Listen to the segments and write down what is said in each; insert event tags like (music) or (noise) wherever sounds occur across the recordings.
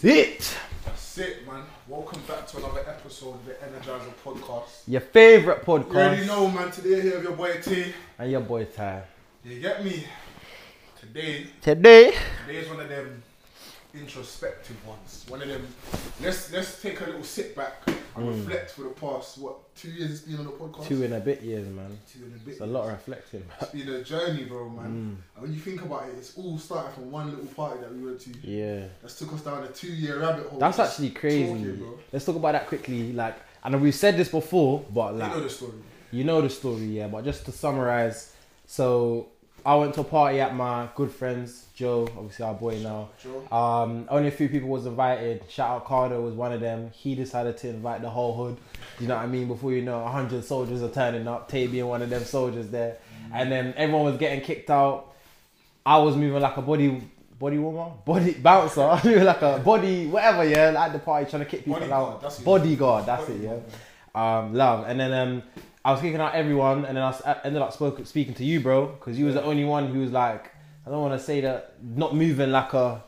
boom, boom. That is it. That's it, man. Welcome back to another episode of the Energizer podcast. Your favorite You already podcast. know, man. Today here with your boy T. And your boy Ty. You get me? Today, Today. today is one of them introspective ones. One of them. Let's let's take a little sit back and reflect for the past what two years it's been on the podcast. Mm. Two and a bit years, man. Two and a bit. It's a lot of reflecting. It's been a journey, bro, man. Mm. And when you think about it, it's all started from one little party that we went to. Yeah. That took us down a two-year rabbit hole. That's Just actually crazy. talking, bro. Let's talk about that quickly. Like, and we've said this before, but You like, know the story. you know the story, yeah. But just to summarize, so I went to a party at my good friend's Joe, obviously our boy now. Um, only a few people was invited. Shout out Carter was one of them. He decided to invite the whole hood. You know what I mean? Before you know, hundred soldiers are turning up. Tay being one of them soldiers there, and then everyone was getting kicked out. I was moving like a body body warmer, body bouncer. I (laughs) moving like a body whatever. Yeah, at the party trying to kick people Bodyguard, out. that's. Bodyguard. That's it. Yeah. Um, love. And then um, I was kicking out everyone, and then I ended up spoke, speaking to you, bro, because you was the only one who was like, I don't want to say that, not moving like a.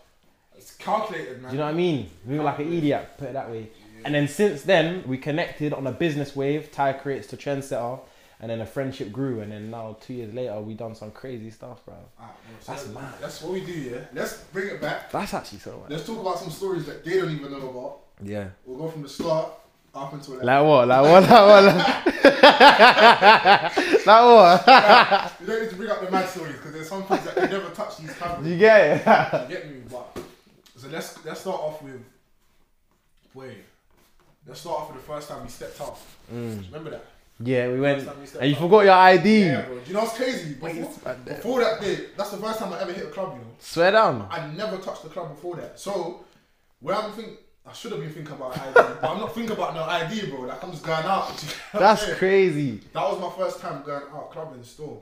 It's calculated, man. Do you know what I mean? Moving like an idiot, put it that way. And then since then, we connected on a business wave. Ty creates to trendsetter, and then a friendship grew. And then now, two years later, we done some crazy stuff, bro. Alright, bro, so That's mad. That's what we do, yeah. Let's bring it back. That's actually so. Let's talk about some stories that they don't even know about. Yeah. We'll go from the start up until (laughs) like, Like what? Like what? Like what? Like, like what? you don't need to bring up the mad stories because there's some things that can never touch these cameras. you get it? You get me? But so let's let's start off with wait. Let's start off with the first time we stepped out. Mm. Remember that? Yeah, we went, we and you out. forgot your ID. Yeah, bro. Do you know what's crazy? Before, Wait, man, before that day, that's the first time I ever hit a club. You know. Swear down. I never touched the club before that. So where I'm thinking, I should have been thinking about ID, but I'm not thinking about no ID, bro. Like I'm just going out. (laughs) Do you know what I'm That's saying? crazy. That was my first time going out clubbing in store.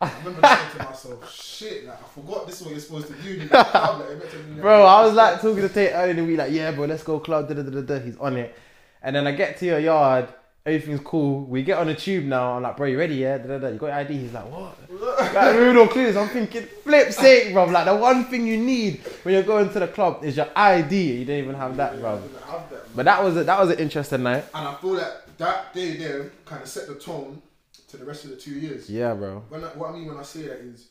I remember thinking to myself, shit, like I forgot this is what you're supposed to do. in the club, like, to Bro, I was like talking to Tate earlier in the week, like, yeah, bro, let's go club. Da, da, da, da. He's on it. And then I get to your yard, everything's cool. We get on the tube now. I'm like, bro, you ready? Yeah, da, da, da. You got your ID? He's like, what? (laughs) like, no clues. I'm thinking, flip sake, bro. Like, the one thing you need when you're going to the club is your ID. You don't even have that, I bro. have that. But that was a, that was an interesting night. And I feel that that day there kind of set the tone to the rest of the two years. Yeah, bro. When I, what I mean when I say that is,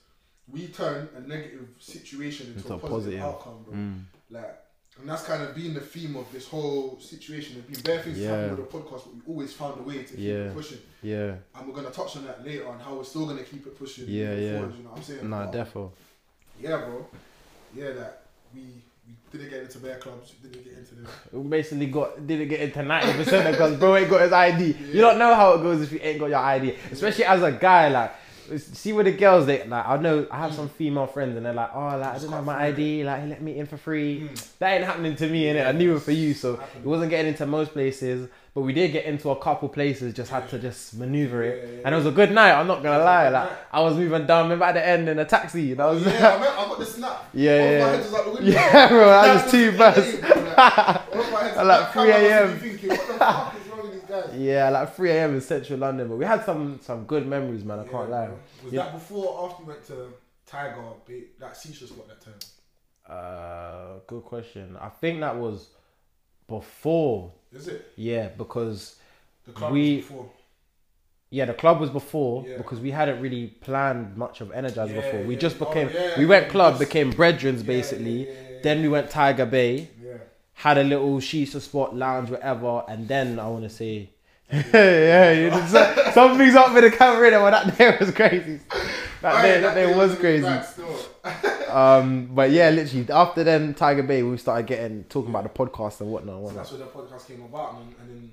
we turn a negative situation into, Into a a positive, positive. outcome, bro. Mm. Like, and that's kind of been the theme of this whole situation. There's been bare things Yeah. happening with the podcast, but we always found a way to keep Yeah. it pushing. Yeah. And we're gonna touch on that later on how we're still gonna keep it pushing. Yeah, yeah. Forward, you know what I'm saying? Nah, defo. Yeah, bro. Yeah, that we we didn't get into bear clubs. We didn't get into the. We basically got didn't get into ninety percent because bro ain't got his ID. You don't know how it goes if you ain't got your ID, especially as a guy. Like, see where the girls, they like I know I have some female friends and they're like, oh, like I didn't have my ID. Like he let me in for free. Mm. That ain't happening to me, innit? I knew it for you, so it wasn't getting into most places. But we did get into a couple places. Just had to just maneuver it, Yeah, yeah, and it was a good night. I'm not gonna It was a lie. Like. I was moving down, remember at the end in a taxi. That was Yeah, I, remember, I got the snap. (laughs) Yeah, yeah. my head was out the window. (laughs) Yeah, bro, that was too the fast. day, bro, like, all of my head's At (laughs) like 3 a.m.. be Thinking, what the fuck is wrong with these guys? Yeah, like 3 a.m. in central London, but we had some some good memories, man. I Yeah, can't lie. bro. Was Yeah. that before or after we went to Tiger, that shisha spot that time? Uh, good question. I think that was before. Is it? Yeah, because The club We- was before. yeah, the club was before Yeah. because we hadn't really planned much of Energize Yeah, before. We yeah. just Oh, became yeah, we went club, became brethrens basically. Then we went Tiger Bay, Yeah. Had a little shisha spot, lounge, whatever, and then I want to say. (laughs) yeah, you did so- something's up with the camera there, but that day was crazy. That day, that day was crazy. (laughs) Um, but yeah, literally after then Tiger Bay, we started getting talking about the podcast and whatnot. and So that's where the podcast came about, man. And then,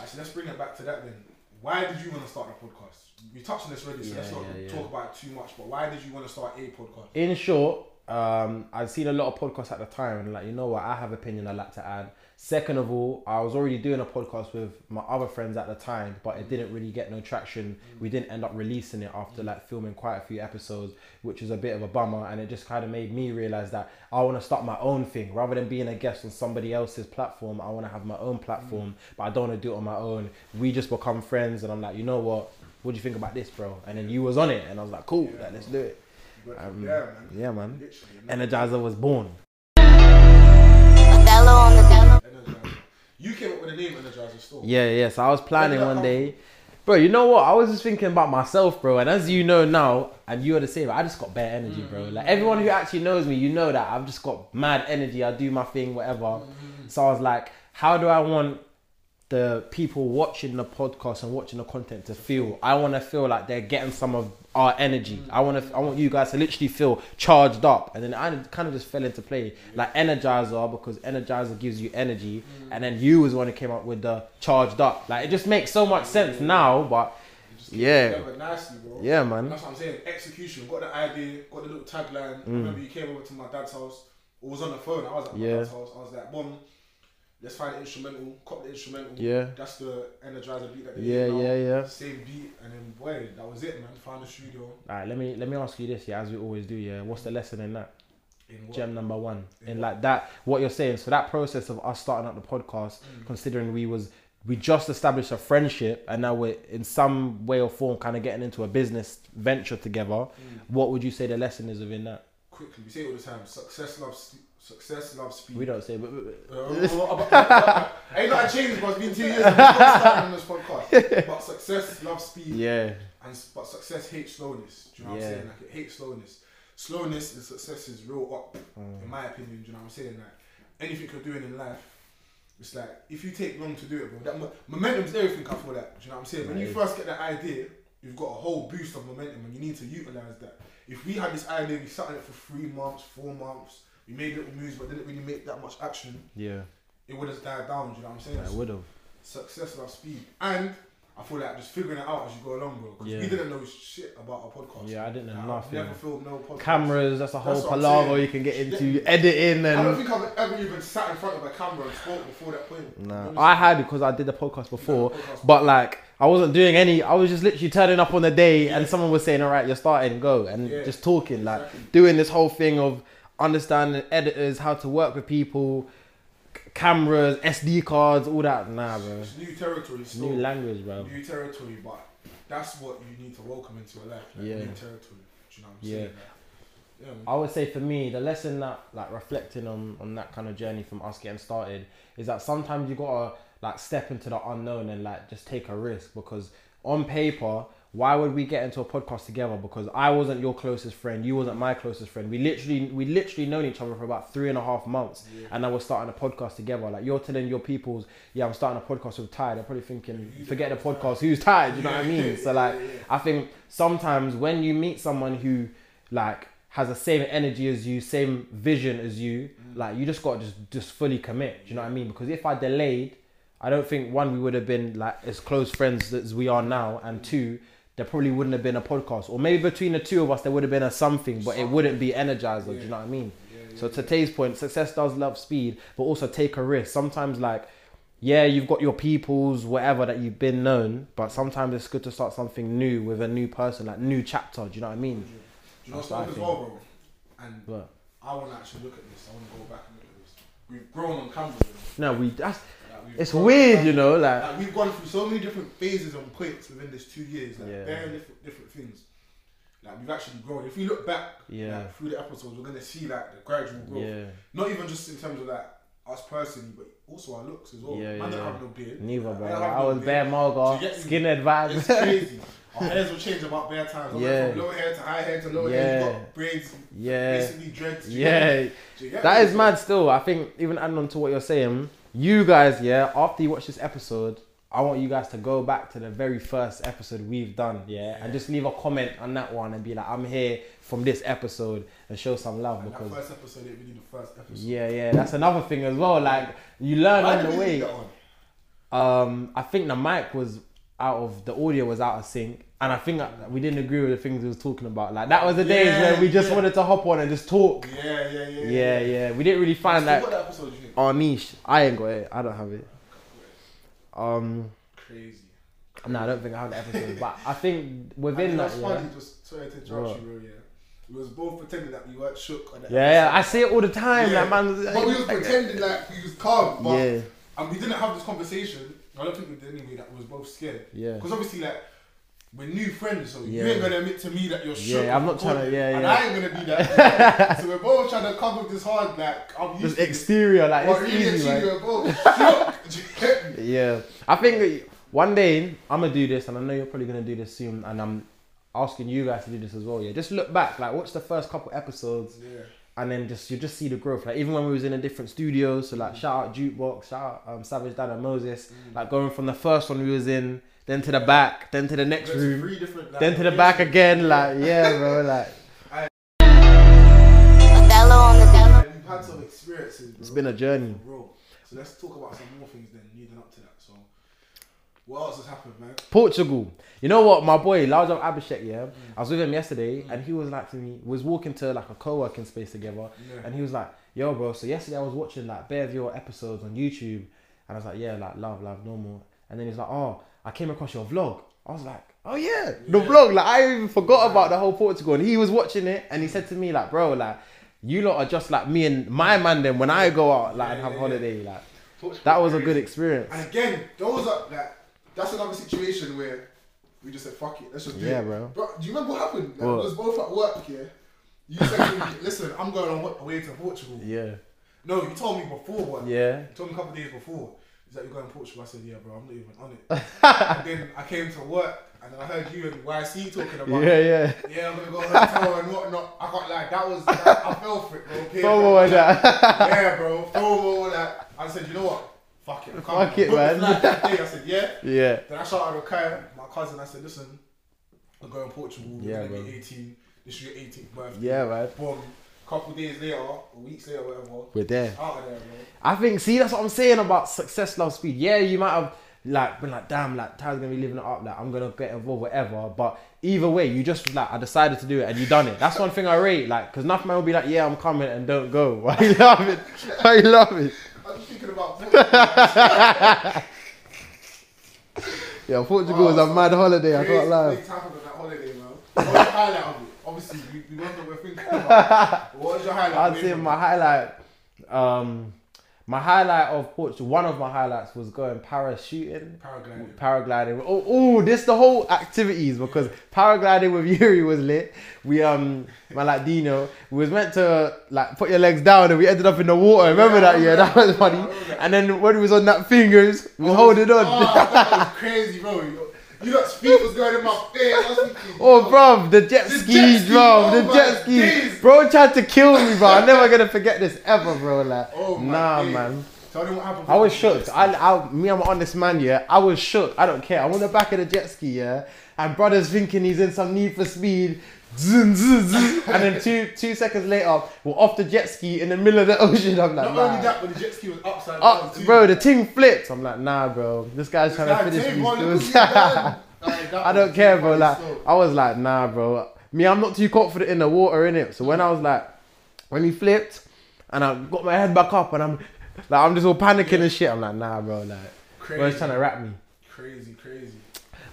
actually, let's bring it back to that then. Why did you want to start the podcast? We touched on this already, so let's not yeah, yeah. talk about it too much. But why did you want to start a podcast? In short, um, I'd seen a lot of podcasts at the time, and like you know what, I have opinion I'd like to add. Second of all, I was already doing a podcast with my other friends at the time, but it didn't really get no traction. We didn't end up releasing it after like filming quite a few episodes, which was a bit of a bummer. And it just kind of made me realize that I want to start my own thing rather than being a guest on somebody else's platform. I want to have my own platform, but I don't want to do it on my own. We just become friends, and I'm like, you know what? What do you think about this, bro? And then you was on it, and I was like, cool, like, let's do it. But Um, yeah, man. Yeah, man. Energizer was born. Dello on the Dello. Energizer. You came up with the name Energizer Store. Yeah, yeah. So I was planning Where did that one day. Bro, you know what? I was just thinking about myself, bro. And as you know now, and you're the same, I just got bare energy, bro. Mm-hmm. Like everyone who actually knows me, you know that I've just got mad energy. I do my thing, whatever. Mm-hmm. So I was like, how do I want the people watching the podcast and watching the content to feel? I want to feel like they're getting some of our energy. I want to. I want you guys to literally feel charged up, and then I kind of just fell into play like Energizer because Energizer gives you energy, Mm-hmm. and then you was the one who came up with the charged up. Like it just makes so much sense now, but You just came Yeah. nicely, yeah, man. That's what I'm saying. Execution. Got the idea. Got the little tagline. I remember you came over to my dad's house. Or was on the phone. I was at my Mm. Yeah. dad's house. I was like, "Boom, let's find the instrumental. Cop the instrumental. Yeah. That's the Energizer beat that they Yeah, yeah, yeah. Same beat, and then boy, that was it, man. Found the studio. All right, let me let me ask you this, yeah, as we always do, yeah. What's the lesson in that? In? Gem number one, in like that, what you're saying. So that process of us starting up the podcast, Mm. considering we was we just established a friendship, and now we're in some way or form kind of getting into a business venture together. Mm. What would you say the lesson is within that? Quickly, we say it all the time. Success loves success loves speed. We don't say, but, but- Uh, ain't not a change, but it's been two years. Got on this podcast. But success loves speed. yeah, And but success hates slowness. Do you know what I'm saying? Like it hates slowness. Slowness and success is real up, Mm. in my opinion. Do you know what I'm saying? Like anything you're doing in life, it's like if you take long to do it, bro. That mo- momentum's everything. I feel that. Do you know what I'm saying? When you first get that idea, you've got a whole boost of momentum, and you need to utilize that. If we had this idea, we sat on it for three months, four months, we made little moves, but didn't really make that much action. yeah, It would have died down. Do you know what I'm saying? I would have. success loves speed. And I feel like just figuring it out as you go along, bro. Because Yeah. we didn't know shit about our podcast. Yeah, I didn't know Like, nothing. never filmed no podcast. Cameras, that's a whole palaver you can get into Yeah. editing I don't and. think I've ever even sat in front of a camera and spoke before that point. Nah, I had because I did the podcast before, the podcast but like I wasn't doing any. I was just literally turning up on the day, and someone was saying, "All right, you're starting, go," and Yeah. just talking, like Exactly. doing this whole thing of understanding editors, how to work with people, c- cameras, SD cards, all that. Nah, bro, It's new territory it's new language, bro. New territory, but that's what you need to welcome into your life. Like Yeah. New territory. Do you know what I'm Yeah. saying? Like, yeah, man. I would say for me, the lesson that like reflecting on on that kind of journey from us getting started is that sometimes you gotta like step into the unknown and like just take a risk because on paper, why would we get into a podcast together? Because I wasn't your closest friend, you wasn't my closest friend. We literally we literally known each other for about three and a half months, and now we're starting a podcast together. Like you're telling your people's, yeah, I'm starting a podcast with Ty. They're probably thinking, forget the podcast, who's Ty? Do you know what I mean? So like, I think sometimes when you meet someone who like has the same energy as you, same vision as you, mm. like you just got to just just fully commit. Do you know what I mean? Because if I delayed, I don't think one we would have been like as close friends as we are now, and two, there probably wouldn't have been a podcast, or maybe between the two of us there would have been a something, but it wouldn't be energizer. Do you know what I mean? So to Tay's point, success does love speed, but also take a risk. Sometimes like. Yeah, you've got your peoples, whatever that you've been known, but sometimes it's good to start something new with a new person, like new chapter. Do you know what I mean? Do you know what's what I up as well, bro? And I want to actually look at this. I want to go back and look at this. We've grown on camera. no, we that's it's weird, you know, like Like we've gone through so many different phases and points within this two years, like Yeah. very different different things. Like we've actually grown. If you look back, Yeah. like, through the episodes, we're gonna see like the gradual growth. yeah, Not even just in terms of like us personally, but also our looks as well. Yeah, Man don't yeah. have no beard. neither, bro. I don't Like, have I no was beard. bare So mulga, you get skinhead vibes. It's crazy. Our hairs will change about bare times. I Yeah. from low hair to high hair to low hair. You Yeah. got braids, yeah, basically dreads. Do you get me? yeah. Do you get That is mad. Still, I think even adding on to what you're saying, you guys, yeah. After you watch this episode, I want you guys to go back to the very first episode we've done, yeah, and just leave a comment on that one and be like, "I'm here from this episode," and show some love And because. first episode, it really the first episode. Yeah, yeah, that's another thing as well. Like you learn Why on the way. Um, I think the mic was out of the audio was out of sync, and I think that we didn't agree with the things we was talking about. Like that was the days Yeah, where we just yeah. wanted to hop on and just talk. Yeah, yeah, yeah. Yeah, yeah. We didn't really find So that what episode you think? our niche. I ain't got it. I don't have it. Um, Crazy. no, I don't think I have the episode, but I think (laughs) within and that, that's funny. Just sorry to interrupt you, bro. Yeah, we was both pretending that we weren't shook. On the Yeah, yeah, I see it all the time. Yeah. Like man, But we was pretending like we was calm, but yeah, and we didn't have this conversation. I don't think we did anyway. That we was both scared. yeah, Because obviously, like we're new friends, so you ain't gonna admit to me that you're shook. Yeah, I'm not trying to- recording, yeah, and. I ain't gonna do that. (laughs) so we're both trying to cover this hard, like I'm used Just exterior, like But it's really, easy, we're both shook. (laughs) Do you get me? Yeah, I think one day I'm gonna do this, and I know you're probably gonna do this soon, and I'm asking you guys to do this as well. Yeah, just look back, like watch the first couple episodes, Yeah. and then just you just see the growth. Like even when we was in a different studio, so like shout out Jukebox, shout out um, Savage Dan and Moses, like going from the first one we was in, then to the back, then to the next There's room, three different. Like, then to the back again. Like (laughs) yeah, bro, like Othello on the Dello. Like, We've had some experiences. Bro. it's been a journey. Bro. So let's talk about some more things then leading up to that. So, what else has happened, man? Portugal. You know what, my boy Lajo Abhishek, yeah, mm. I was with him yesterday, mm. and he was like to me, was walking to like a co-working space together, Yeah. and he was like, "Yo, bro." So yesterday I was watching like bare of your episodes on YouTube, and I was like, "Yeah, like love, love, normal." And then he's like, "Oh, I came across your vlog." I was like, "Oh yeah, the Yeah. vlog." Like I even forgot about the whole Portugal, and he was watching it, and he said to me like, "Bro, like." You lot are just like me and my man. Then when I go out like and have yeah, holiday, like Portugal that was a good experience. And again, those are like that's another situation where we just said fuck it, let's just do Yeah, it. bro. Bro, do you remember what happened? Like, What? we was both at work here. You said me, (laughs) listen, I'm going on away to Portugal. Yeah, No, you told me before, but yeah. you told me a couple of days before. Is that you're going to Portugal? I said, yeah, bro, I'm not even on it. (laughs) and then I came to work and I heard you and YC talking about Yeah, yeah. yeah, I'm gonna go hotel and whatnot. I got like that was like, I fell for it, bro. Peer FOMO and that. yeah, bro. FOMO that. I said, you know what? Fuck it. I'm. Fuck it, man. that day. I said, yeah. yeah. Then I shouted out Kaya, my cousin. I said, listen, we're going to Portugal. We're Yeah, gonna bro. be 18. This is your 18th birthday. Yeah, man. Boom. Couple days later, weeks later, whatever. We're there. Out of there, bro. I think, see, that's what I'm saying about success, love, speed. Yeah, you might have like been like, damn, like Ty's gonna be living it up, like I'm gonna get involved, whatever. But either way, you just like I decided to do it and you done it. That's one thing I rate, like, because nothing man will be like, yeah, I'm coming and don't go. Why you laughing? Why you laughing? I'm just thinking about (laughs) Portugal. Yeah, Portugal was a mad holiday. I can't lie. On that holiday, man. What was your highlight of it? Obviously, we, we know what we're thinking (laughs) about. What was your highlight? I'd say my highlight, um, my highlight of Portugal. One of my highlights was going parachuting. Paragliding. paragliding. Oh, oh, this the whole activities because paragliding with (laughs) Yuri was lit. We um, man like Dino, we was meant to like put your legs down and we ended up in the water. Remember Yeah, that? Yeah, that was funny. (laughs) I remember that. And then when he was on that fingers, we was holding on. Oh, that was crazy, bro. You, lot's feet was going in my face. Thinking, Oh, oh bro, the jet The ski, jet ski, bro, oh the jet ski. days. Bro tried to kill me, bro. I'm never gonna forget this ever, bro. Like, Oh, nah, days. man. Tell them what happened. I was shook. I, I, me, I'm an honest man, yeah. I was shook. I don't care. I'm on the back of the jet ski, yeah. And brother's thinking he's in some need for speed. Zun, zun, zun. And then two two seconds later, we're off the jet ski in the middle of the ocean. I'm like, Not nah. only that, but the jet ski was upside Up, down too. bro, the thing flipped. I'm like, nah, bro. This guy's This trying guy to finish me. bro, look still. what he done. Like, (laughs) I don't care, bro. Like, still. I was like, nah, bro. Me, I'm not too confident in the water, in it. So when I was like, when he flipped, and I got my head back up, and I'm like, I'm just all panicking and shit. I'm like, nah, bro. Like, crazy, bro's trying to rap me. crazy, crazy.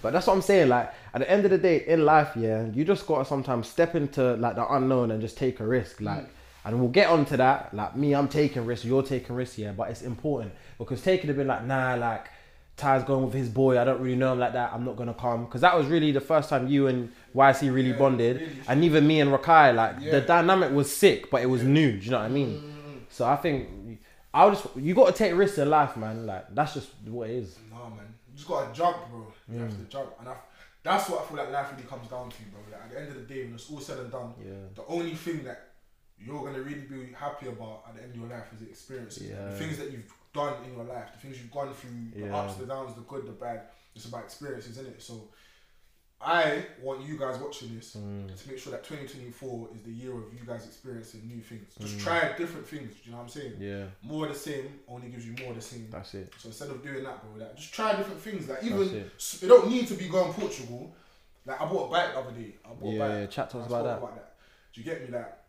But that's what I'm saying. Like at the end of the day, in life, yeah, you just gotta sometimes step into like the unknown and just take a risk. Like, and we'll get onto that. Like me, I'm taking risks. You're taking risks, yeah. But it's important because taking a bit like, nah, like Ty's going with his boy. I don't really know him like that. I'm not gonna come because that was really the first time you and YC really Yeah, bonded, really. and even me and Rakai. Like Yeah. the dynamic was sick, but it was new. Do you know what I mean? Mm. So I think I would just you got to take risks in life, man. Like that's just what it is. Nah, man. You just gotta jump, bro. You have Mm. to jump. And I, that's what I feel like life really comes down to, bro. Like, at the end of the day, when it's all said and done, Yeah. the only thing that you're gonna really be happy about at the end of your life is the experiences. Yeah. The things that you've done in your life, the things you've gone through, the ups, the downs, the good, the bad. It's about experiences, isn't it? So I want you guys watching this Mm. to make sure that 2024 is the year of you guys experiencing new things. Just Mm. try different things. Do you know what I'm saying? Yeah, More of the same only gives you more of the same. that's it. So instead of doing that, bro, like just try different things. Like even it. it don't need to be going Portugal. Like I bought a bike the other day. I bought Yeah, a yeah, chat to us I about that. Do you get me? That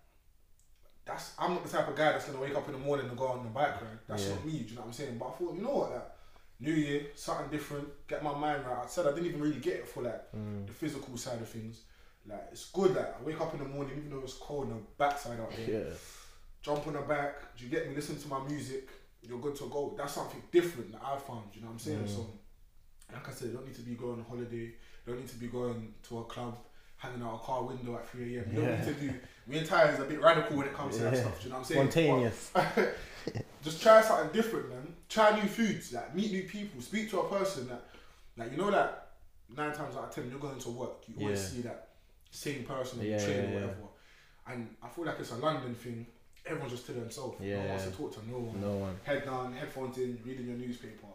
that's I'm not the type of guy that's gonna wake up in the morning and go on the bike ride. That's Yeah. not me. Do you know what I'm saying? But I thought, you know what, that New Year, something different. Get my mind right. I said I didn't even really get it for like Mm. the physical side of things. Like it's good. Like I wake up in the morning, even though it's cold and the backside out here. Yeah. jump on the back, do you get me? Listen to my music, you're good to go. That's something different that I've found, you know what I'm saying? Mm. So Like I said, don't need to be going on holiday. Don't need to be going to a club, hanging out a car window at 3 a.m. You Yeah. don't need to do. And Ty is a bit radical when it comes to that stuff. Do you know what I'm saying? Spontaneous. But (laughs) just try something different, man. Try new foods, like meet new people, speak to a person that, like you know that nine times out of ten you're going to work, you always Yeah. see that same person on Yeah, the train yeah, or yeah. whatever. And I feel like it's a London thing. Everyone's just to themselves. No one Yeah. wants to talk to no one. No one. Head down, headphones in, reading your newspaper.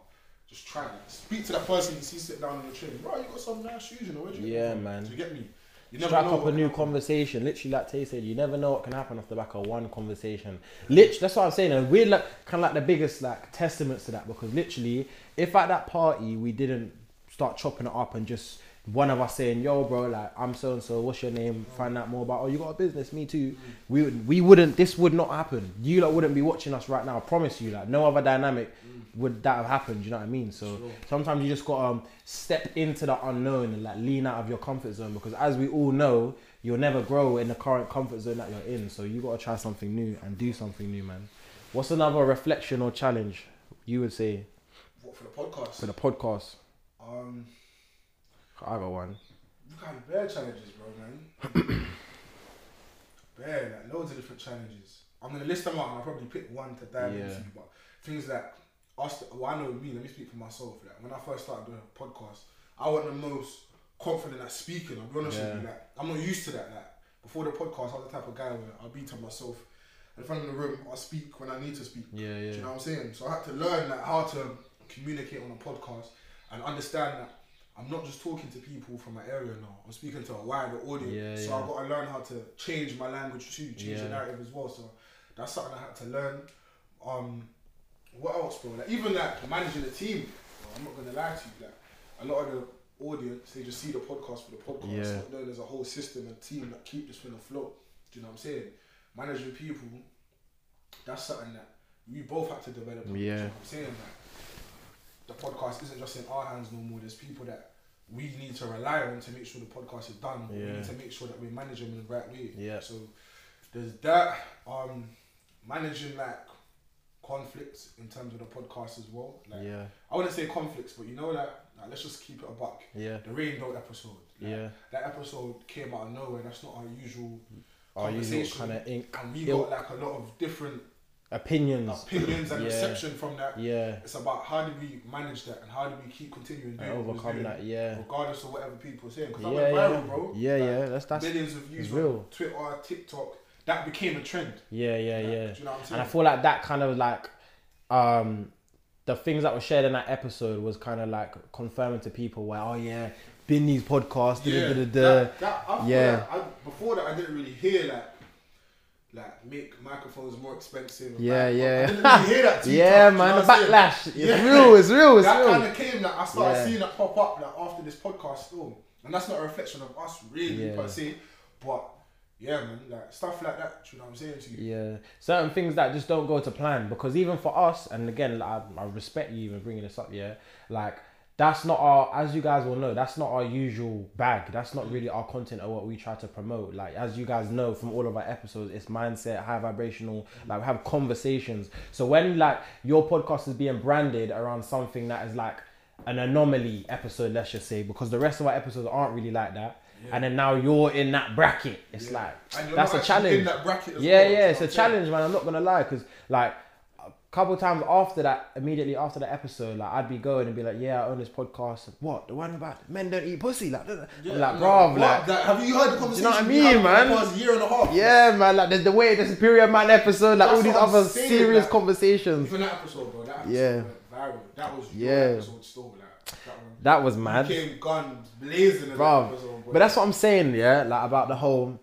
Just try that. Speak to that person you see sit down on the train. Bro, you got some nice shoes, you know. Where'd you get Yeah, them from? man. Do you get me? You Strike up a new conversation. Literally, like Tay said, you never know what can happen off the back of one conversation. Literally, that's what I'm saying. And we're like kind of like the biggest like testaments to that because literally, if at that party we didn't start chopping it up and just one of us saying, "Yo, bro, like I'm so and so. What's your name? Find out more about. Oh, you got a business? Me too." We would, we wouldn't. This would not happen. You lot wouldn't be watching us right now. I promise you. Like no other dynamic would that have happened. You know what I mean? So Sure. sometimes you just got to um, step into the unknown and like lean out of your comfort zone because as we all know you'll never grow in the current comfort zone that you're in so you got to try something new and do something new man what's another reflection or challenge you would say What for the podcast? for the podcast um, i got one you got bare challenges, bro, man. (coughs) bare, like loads of different challenges. I'm gonna list them out and I'll probably pick one to dive Yeah. into. But things like us, well, I know me. Let me speak for myself. Like when I first started doing a podcast, I wasn't the most confident at speaking. I'll be honest Yeah. with you. Like I'm not used to that. Like before the podcast, I was the type of guy where I'll be to myself in front of the room. I'll speak when I need to speak. yeah Do yeah you know what I'm saying? So I had to learn like how to communicate on a podcast and understand that I'm not just talking to people from my area now. I'm speaking to a wider audience. Yeah, so yeah. I've got to learn how to change my language too, change Yeah. the narrative as well. So that's something I had to learn. Um, what else, bro? Like even like managing a team. Bro, I'm not gonna lie to you. Like a lot of the audience, they just see the podcast for the podcast. Yeah. Not knowing there's a whole system and team that keep this thing afloat. Do you know what I'm saying? Managing people, that's something that we both had to develop. Do you Yeah. know what I'm saying? Like, the podcast isn't just in our hands no more. There's people that we need to rely on to make sure the podcast is done. We need to make sure that we manage them in the right way. Yeah. So there's that. Um, managing like conflicts in terms of the podcast as well. Like yeah I wouldn't say conflicts, but you know that. Like, let's just keep it a buck. yeah The rainbow episode. Like, yeah That episode came out of nowhere. That's not our usual. our usual Conversation. kind of ink And we got like a lot of different opinions opinions and Yeah. reception from that. yeah It's about how do we manage that and how do we keep continuing doing overcome doing, that yeah regardless of whatever people are saying. Because yeah I went yeah viral, bro. yeah Like, yeah that's that's millions of views it's on real. Twitter, TikTok. That became a trend. yeah yeah Like, yeah Do you know what I'm And? I feel like that kind of like um the things that were shared in that episode was kind of like confirming to people where oh yeah been these podcasts da, da, da. That, that, Yeah. like I, before that, I didn't really hear like, like make microphones more expensive. Yeah, yeah. Didn't really (laughs) yeah tough, man the what I'm saying? backlash it's Yeah. real it's real it's that real kind of came. Like I started Yeah. seeing that pop up like after this podcast still, and that's not a reflection of us really Yeah. per se, but yeah, man, like stuff like that. You know what I'm saying to you? yeah certain things that just don't go to plan because even for us and again like, I, I respect you even bringing this up yeah like that's not our as you guys will know that's not our usual bag that's not really our content or what we try to promote like as you guys know from all of our episodes it's mindset high vibrational like we have conversations so when like your podcast is being branded around something that is like an anomaly episode let's just say because the rest of our episodes aren't really like that and then now you're in that bracket it's Yeah. like that's a challenge In that yeah, well, yeah, it's a saying? challenge, man. I'm not gonna lie, because like couple times after that, immediately after the episode, like I'd be going and be like, "Yeah, I own this podcast. What the one about men don't eat pussy?" Like, Yeah, like, bro, what? like, have you heard the conversation? You know what I mean, man? The past year and a half. yeah, man. Like the, the way the Superior Man episode, like all these other saying, serious like- conversations. Even that episode, bro. That episode Yeah. viral. That was Yeah. episode still. Like that one. That was mad. Came guns blazing Bro, that episode, bro. But that's what I'm saying, yeah, like about the whole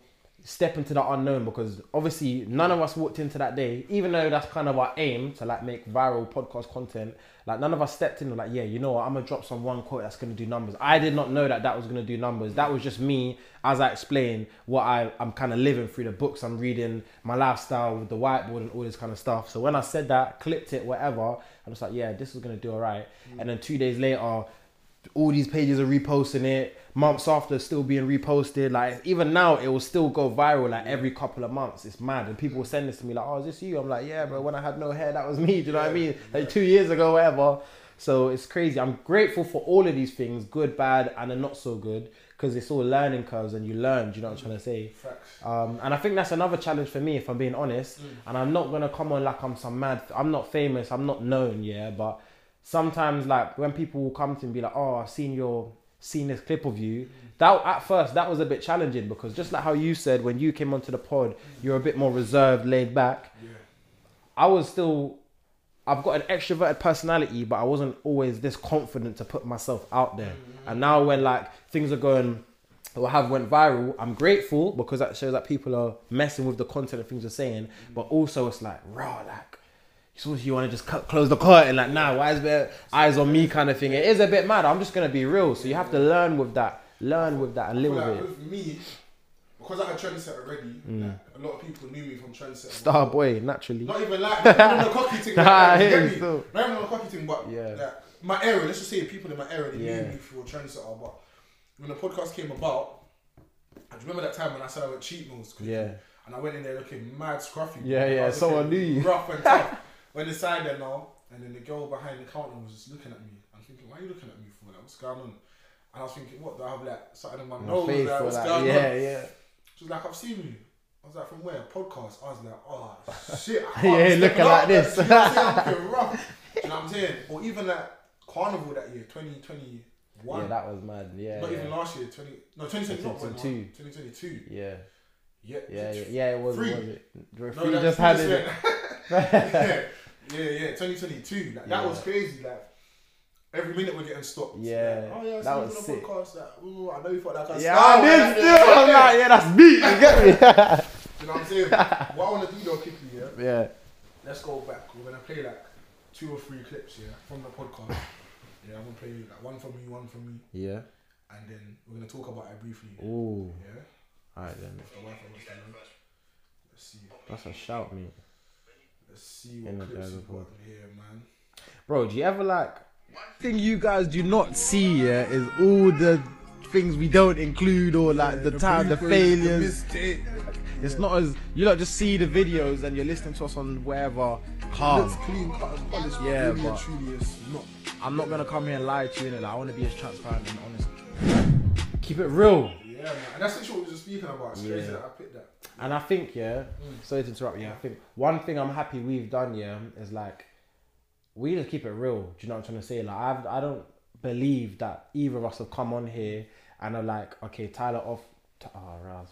step into the unknown because obviously none of us walked into that day, even though that's kind of our aim to like make viral podcast content. Like none of us stepped in like, yeah, you know what, I'm gonna drop some one quote that's gonna do numbers. I did not know that that was gonna do numbers. That was just me as I explained what I I'm kind of living through the books I'm reading, my lifestyle with the whiteboard and all this kind of stuff. So when I said that, clipped it, whatever, I'm just like, yeah, this is gonna do alright. And then two days later, all these pages are reposting it months after still being reposted like even now it will still go viral like every couple of months it's mad and people will send this to me like oh is this you i'm like yeah bro when i had no hair that was me (laughs) do you know what i mean like two years ago whatever So it's crazy. I'm grateful for all of these things, good, bad, and the not so good, because it's all learning curves and you learn. Do you know what I'm trying to say? Um, and I think that's another challenge for me, if I'm being honest. And I'm not gonna come on like I'm some mad. I'm not famous. I'm not known, yeah. But sometimes, like when people will come to me and be like, "Oh, I've seen your, seen this clip of you." That at first that was a bit challenging because just like how you said when you came onto the pod, you're a bit more reserved, laid back. Yeah. I was still. I've got an extroverted personality, but I wasn't always this confident to put myself out there. Mm-hmm. And now when like things are going or have went viral, I'm grateful because that shows that people are messing with the content and things we're saying. But also it's like raw, like so you want to just cut, close the curtain, like nah, why is there eyes on me kind of thing? It is a bit mad. I'm just gonna be real, so you have to learn with that, learn with that a little Like, bit. with me, because I had Trendset already, like, a lot of people knew me from Trendset. Mm. Star boy, naturally. Not even like, not even on the (laughs) cocky thing. Like, Nah, that, you I get me? Not even the cocky thing, but Yeah. like, my area, let's just say people in my area, they Yeah. knew me for Trendsetter. But when the podcast came about, I remember that time when I said I went cheat meals. Yeah. And I went in there looking mad scruffy. Yeah, yeah, someone knew you. Rough and tough. (laughs) went inside there now, and then the girl behind the counter was just looking at me. I'm thinking, why are you looking at me for? Like, what's going on? And I was thinking, what? Do I have like something in my My nose? Like, what's that. going Yeah, on? yeah. She was like, I've seen you. I was like, from where? Podcast. I was like, oh (laughs) shit. I (laughs) Yeah, looking like this. (laughs) You know what I'm saying? I'm rough. You know what I'm saying? Or even that carnival that year, 2021. Yeah, that was mad. Yeah. Not yeah. even last year, 20, no, 2020, 2022. 2022. Yeah, Yeah, yeah, yeah, yeah. It was. Three. Was it? No, Three just had it. yeah, yeah, yeah, 2022. Like, That Yeah. was crazy. Like, every minute we're getting stopped. Yeah, Like, oh, yeah, that that was was sick. podcast. Like, ooh, I know you thought that Yeah, I did still. I'm like, yeah, that's (laughs) me. You get me? You know what I'm saying? (laughs) what I want to do though, quickly, yeah. yeah. Let's go back. We're gonna play like two or three clips, yeah, from the podcast. (laughs) Yeah, I'm gonna play like one from you, one from me, Yeah. and then we're gonna talk about it briefly. Ooh. Yeah. Alright then. If the Wi-Fi was. Let's see. That's a shout, mate. Let's see what clips you've got here, man. Bro, do you ever like? One Thing you guys do not see, yeah, is all the things we don't include or like the, time, the failures. it's not as you lot just see the videos and you're listening to us on wherever. Calm. Clean cut and polished, Yeah, but- not. I'm not gonna come here and lie to you. Innit? Like, I want to be as transparent and honest. Keep it real. Yeah, man. And that's literally what we were just speaking about. It's crazy Yeah. that I picked that. And I think, yeah, sorry to interrupt you. I think one thing I'm happy we've done, yeah, is like we just keep it real. Do you know what I'm trying to say? Like I've, I don't believe that either of us have come on here and are like, okay, Tyler off. Oh, Raz.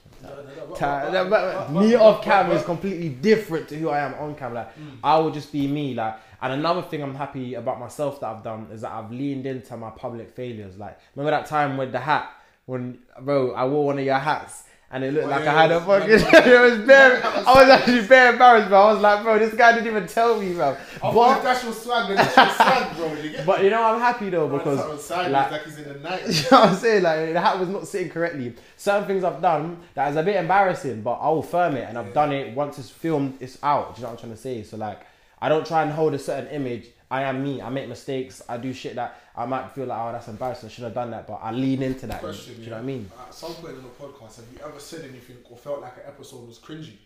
Ty- no, but- me off camera is completely different to who I am on camera. Like, I will just be me. Like, and another thing I'm happy about myself that I've done is that I've leaned into my public failures. Like, remember that time with the hat when, bro, I wore one of your hats. And it looked like yeah, I had a fucking. (laughs) it was bare. I was actually bare embarrassed, bro. I was like, bro, this guy didn't even tell me, bro. But, that's your swag, then that's your swag, bro. You get but you know, I'm happy though because outside, like- like he's in the night. (laughs) you know what I'm saying? Like the hat was not sitting correctly. Certain things I've done that is a bit embarrassing, but I will firm it, and I've done it once it's filmed. It's out. Do you know what I'm trying to say? So like, I don't try and hold a certain image. I am me. I make mistakes. I do shit that I might feel like, oh, that's embarrassing. I should have done that, but I lean into that. Question, do you know what I mean? At some point in the podcast, have you ever said anything or felt like an episode was cringy?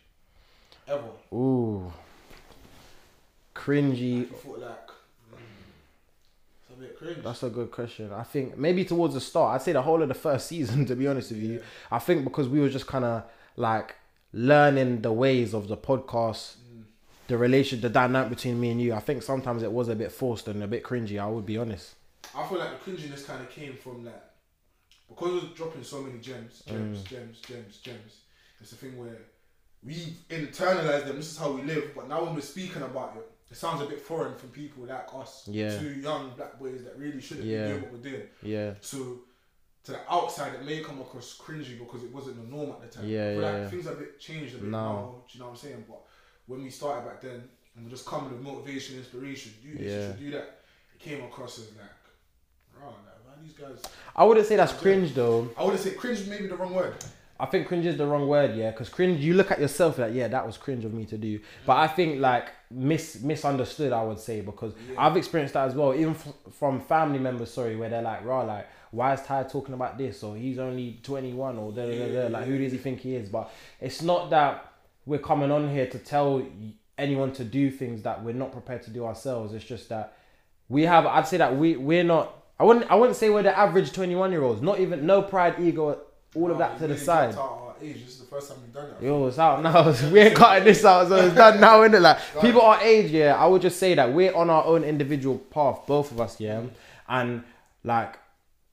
Ever? Ooh, cringy. You thought like, mm, it's a bit cringe. That's a good question. I think maybe towards the start, I'd say the whole of the first (laughs) season, to be honest with you. Yeah. I think because we were just kind of like learning the ways of the podcast. The relation, the dynamic between me and you. I think sometimes it was a bit forced and a bit cringy. I would be honest. I feel like the cringiness kind of came from that because we was dropping so many gems, gems, Mm. gems, gems, gems. It's a thing where we internalize them. This is how we live. But now when we're speaking about it, it sounds a bit foreign from people like us, Yeah. two young black boys that really shouldn't Yeah. be doing what we're doing. Yeah, So to the outside, it may come across cringy because it wasn't the norm at the time. Yeah, yeah, like yeah. things have changed a bit No. now. Do you know what I'm saying? But when we started back then, and just coming with motivation, inspiration, do this, you Yeah. should do that. It came across as like, oh, like, man, these guys. I wouldn't say that's cringe though. I wouldn't say cringe, maybe the wrong word. I think cringe is the wrong word, yeah. Because cringe, you look at yourself like, yeah, that was cringe of me to do. But I think like mis misunderstood, I would say, because Yeah. I've experienced that as well, even f- from family members. Sorry, where they're like, raw, like, why is Ty talking about this? Or he's only twenty one, or da, da, da, da. like, who does he think he is? But it's not that we're coming on here to tell anyone to do things that we're not prepared to do ourselves. It's just that we have. I'd say that we we're not. I wouldn't. I wouldn't say we're the average twenty one year olds. Not even no pride, ego, all of that to the side. age. This is the first time we've done it. Yo, it's out now. (laughs) we ain't cutting this out, so it's done now, innit? Like people our age, yeah. I would just say that we're on our own individual path, both of us, yeah. And like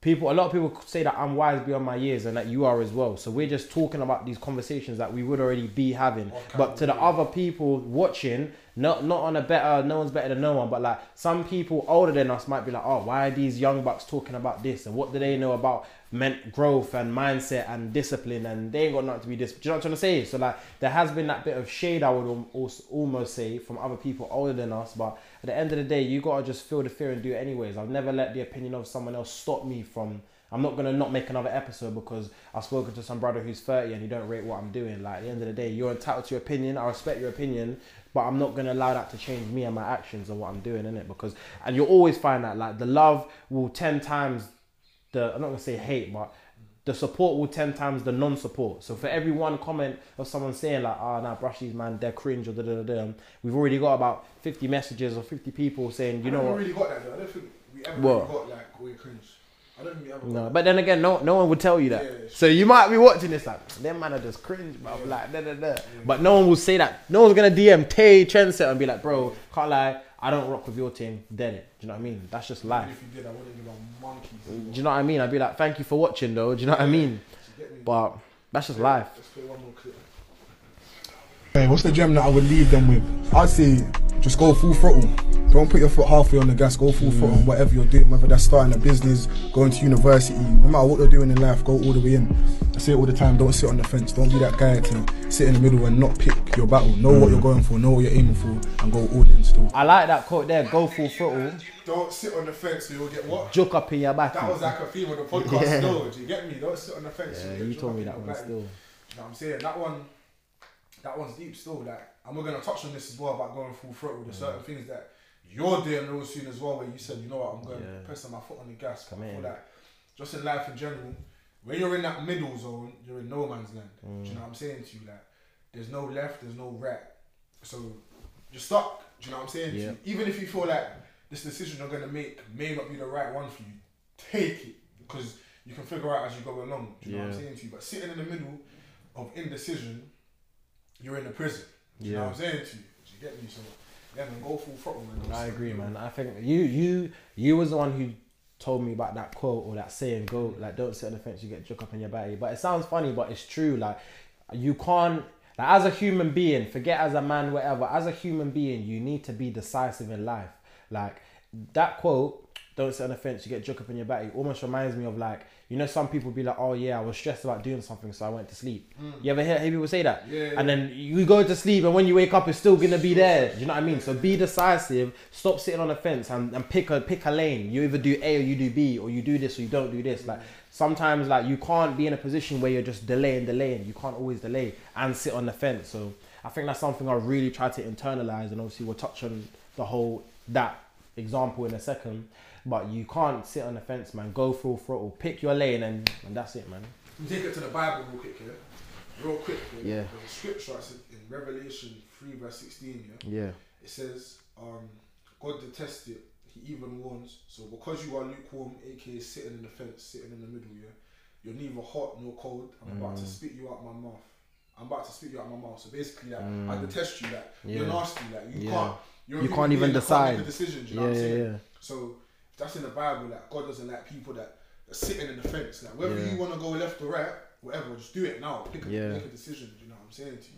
people, a lot of people say that I'm wise beyond my years, and that you are as well. So we're just talking about these conversations that we would already be having. But to the other people watching, not not on a better, no one's better than no one. But like some people older than us might be like, oh, why are these young bucks talking about this, and what do they know about ment growth and mindset and discipline and they ain't got nothing to be this. Do you know what I'm trying to say? So like there has been that bit of shade I would almost say from other people older than us, but at the end of the day, you gotta just feel the fear and do it anyways. I've never let the opinion of someone else stop me from. I'm not gonna not make another episode because I've spoken to some brother who's 30 and he don't rate what I'm doing. Like at the end of the day, you're entitled to your opinion. I respect your opinion, but I'm not gonna allow that to change me and my actions and what I'm doing in it because and you'll always find that like the love will ten times the I'm not gonna say hate, but the support will ten times the non-support. So for every one comment of someone saying like, "Ah, oh, nah, brush these man, they're cringe," or da da da, we've already got about fifty messages or fifty people saying, "You know what." really got that though. I don't think we ever really got like we're cringe. I don't think we ever. No, got but then again, no, no one would tell you that. Yeah, so you might be watching this like, them man are just cringe, bro. Yeah. Like, da, da, da. But no one will say that. No one's gonna DM Tay Trendset and be like, bro, can't lie, I don't rock with your team. then it. Do you know what I mean? That's just life. if you did, I wouldn't give a monkey. Do you know what I mean? I'd be like, thank you for watching, though. Do you know what I mean? You get me? But that's just life. Let's play one more clip. Hey, what's the gem that I would leave them with? I'd say just go full throttle. Don't put your foot halfway on the gas. Go full throttle on whatever you're doing, whether that's starting a business, going to university. No matter what you're doing in life, go all the way in. I say it all the time. Don't sit on the fence. Don't be that guy to sit in the middle and not pick your battle. Know what mm. you're going for. Know what you're aiming for, and go all in still. I like that quote there. Go full throttle, Don't sit on the fence, so you'll get what? joke up in your back. That was like a theme of the (laughs) podcast. Yeah. No, do you get me? Don't sit on the fence. Yeah, you told me that one back. still. You know what I'm saying? That one, that one's deep still. Like, and we're gonna touch on this as well about going full throttle. There's certain things that you're doing real soon as well, where you said, you know what, I'm going Yeah. to press my foot on the gas. Come I feel in. like just in life in general, when you're in that middle zone, you're in no man's land. Mm. Do you know what I'm saying to you? Like, there's no left, there's no right. So you're stuck. Do you know what I'm saying? to Yeah. you? Even if you feel like this decision you're gonna make may not be the right one for you, take it because you can figure out as you go along. Do you know what I'm saying to you? But sitting in the middle of indecision, you're in the prison. You know Yeah. what I'm saying to you? Do you get me? So yeah, man, go full throttle, man. I agree, man. I think you, you, you was the one who told me about that quote or that saying. Go like, don't sit on the fence. You get joke up in your body. But it sounds funny, but it's true. Like, you can't. Like, as a human being, forget as a man, whatever. As a human being, you need to be decisive in life. Like that quote. Don't sit on the fence. You get joke up in your body. Almost reminds me of like you know some people be like, oh yeah, I was stressed about doing something, so I went to sleep. Mm. You ever hear, hear people say that? Yeah. And then you go to sleep, and when you wake up, it's still gonna be there. Do you know what I mean? So be decisive. Stop sitting on the fence and, and pick a pick a lane. You either do A or you do B, or you do this or you don't do this. Like sometimes, like you can't be in a position where you're just delaying, delaying. You can't always delay and sit on the fence. So I think that's something I really try to internalize, and obviously we'll touch on the whole that example in a second. But you can't sit on the fence, man. Go full throttle. Pick your lane, and, and that's it, man. We take it to the Bible real quick, yeah. Real quick. Yeah. The scripture I said in Revelation three verse sixteen, yeah. Yeah. It says, um, God detests it. He even warns. So because you are lukewarm, aka sitting in the fence, sitting in the middle, yeah, you're neither hot nor cold. I'm about Mm. to spit you out my mouth. I'm about to spit you out my mouth. So basically, like, I detest you. Like you're Mm. Yeah. nasty. Like you Yeah. can't. You're You can't even decide. Can't make a decision. Do you know Yeah, what I'm yeah, saying? yeah. So that's in the Bible. Like God doesn't like people that are sitting in the fence. Like whether Yeah. you want to go left or right, whatever, just do it now. Pick a, Yeah. make a decision. You know what I'm saying to you?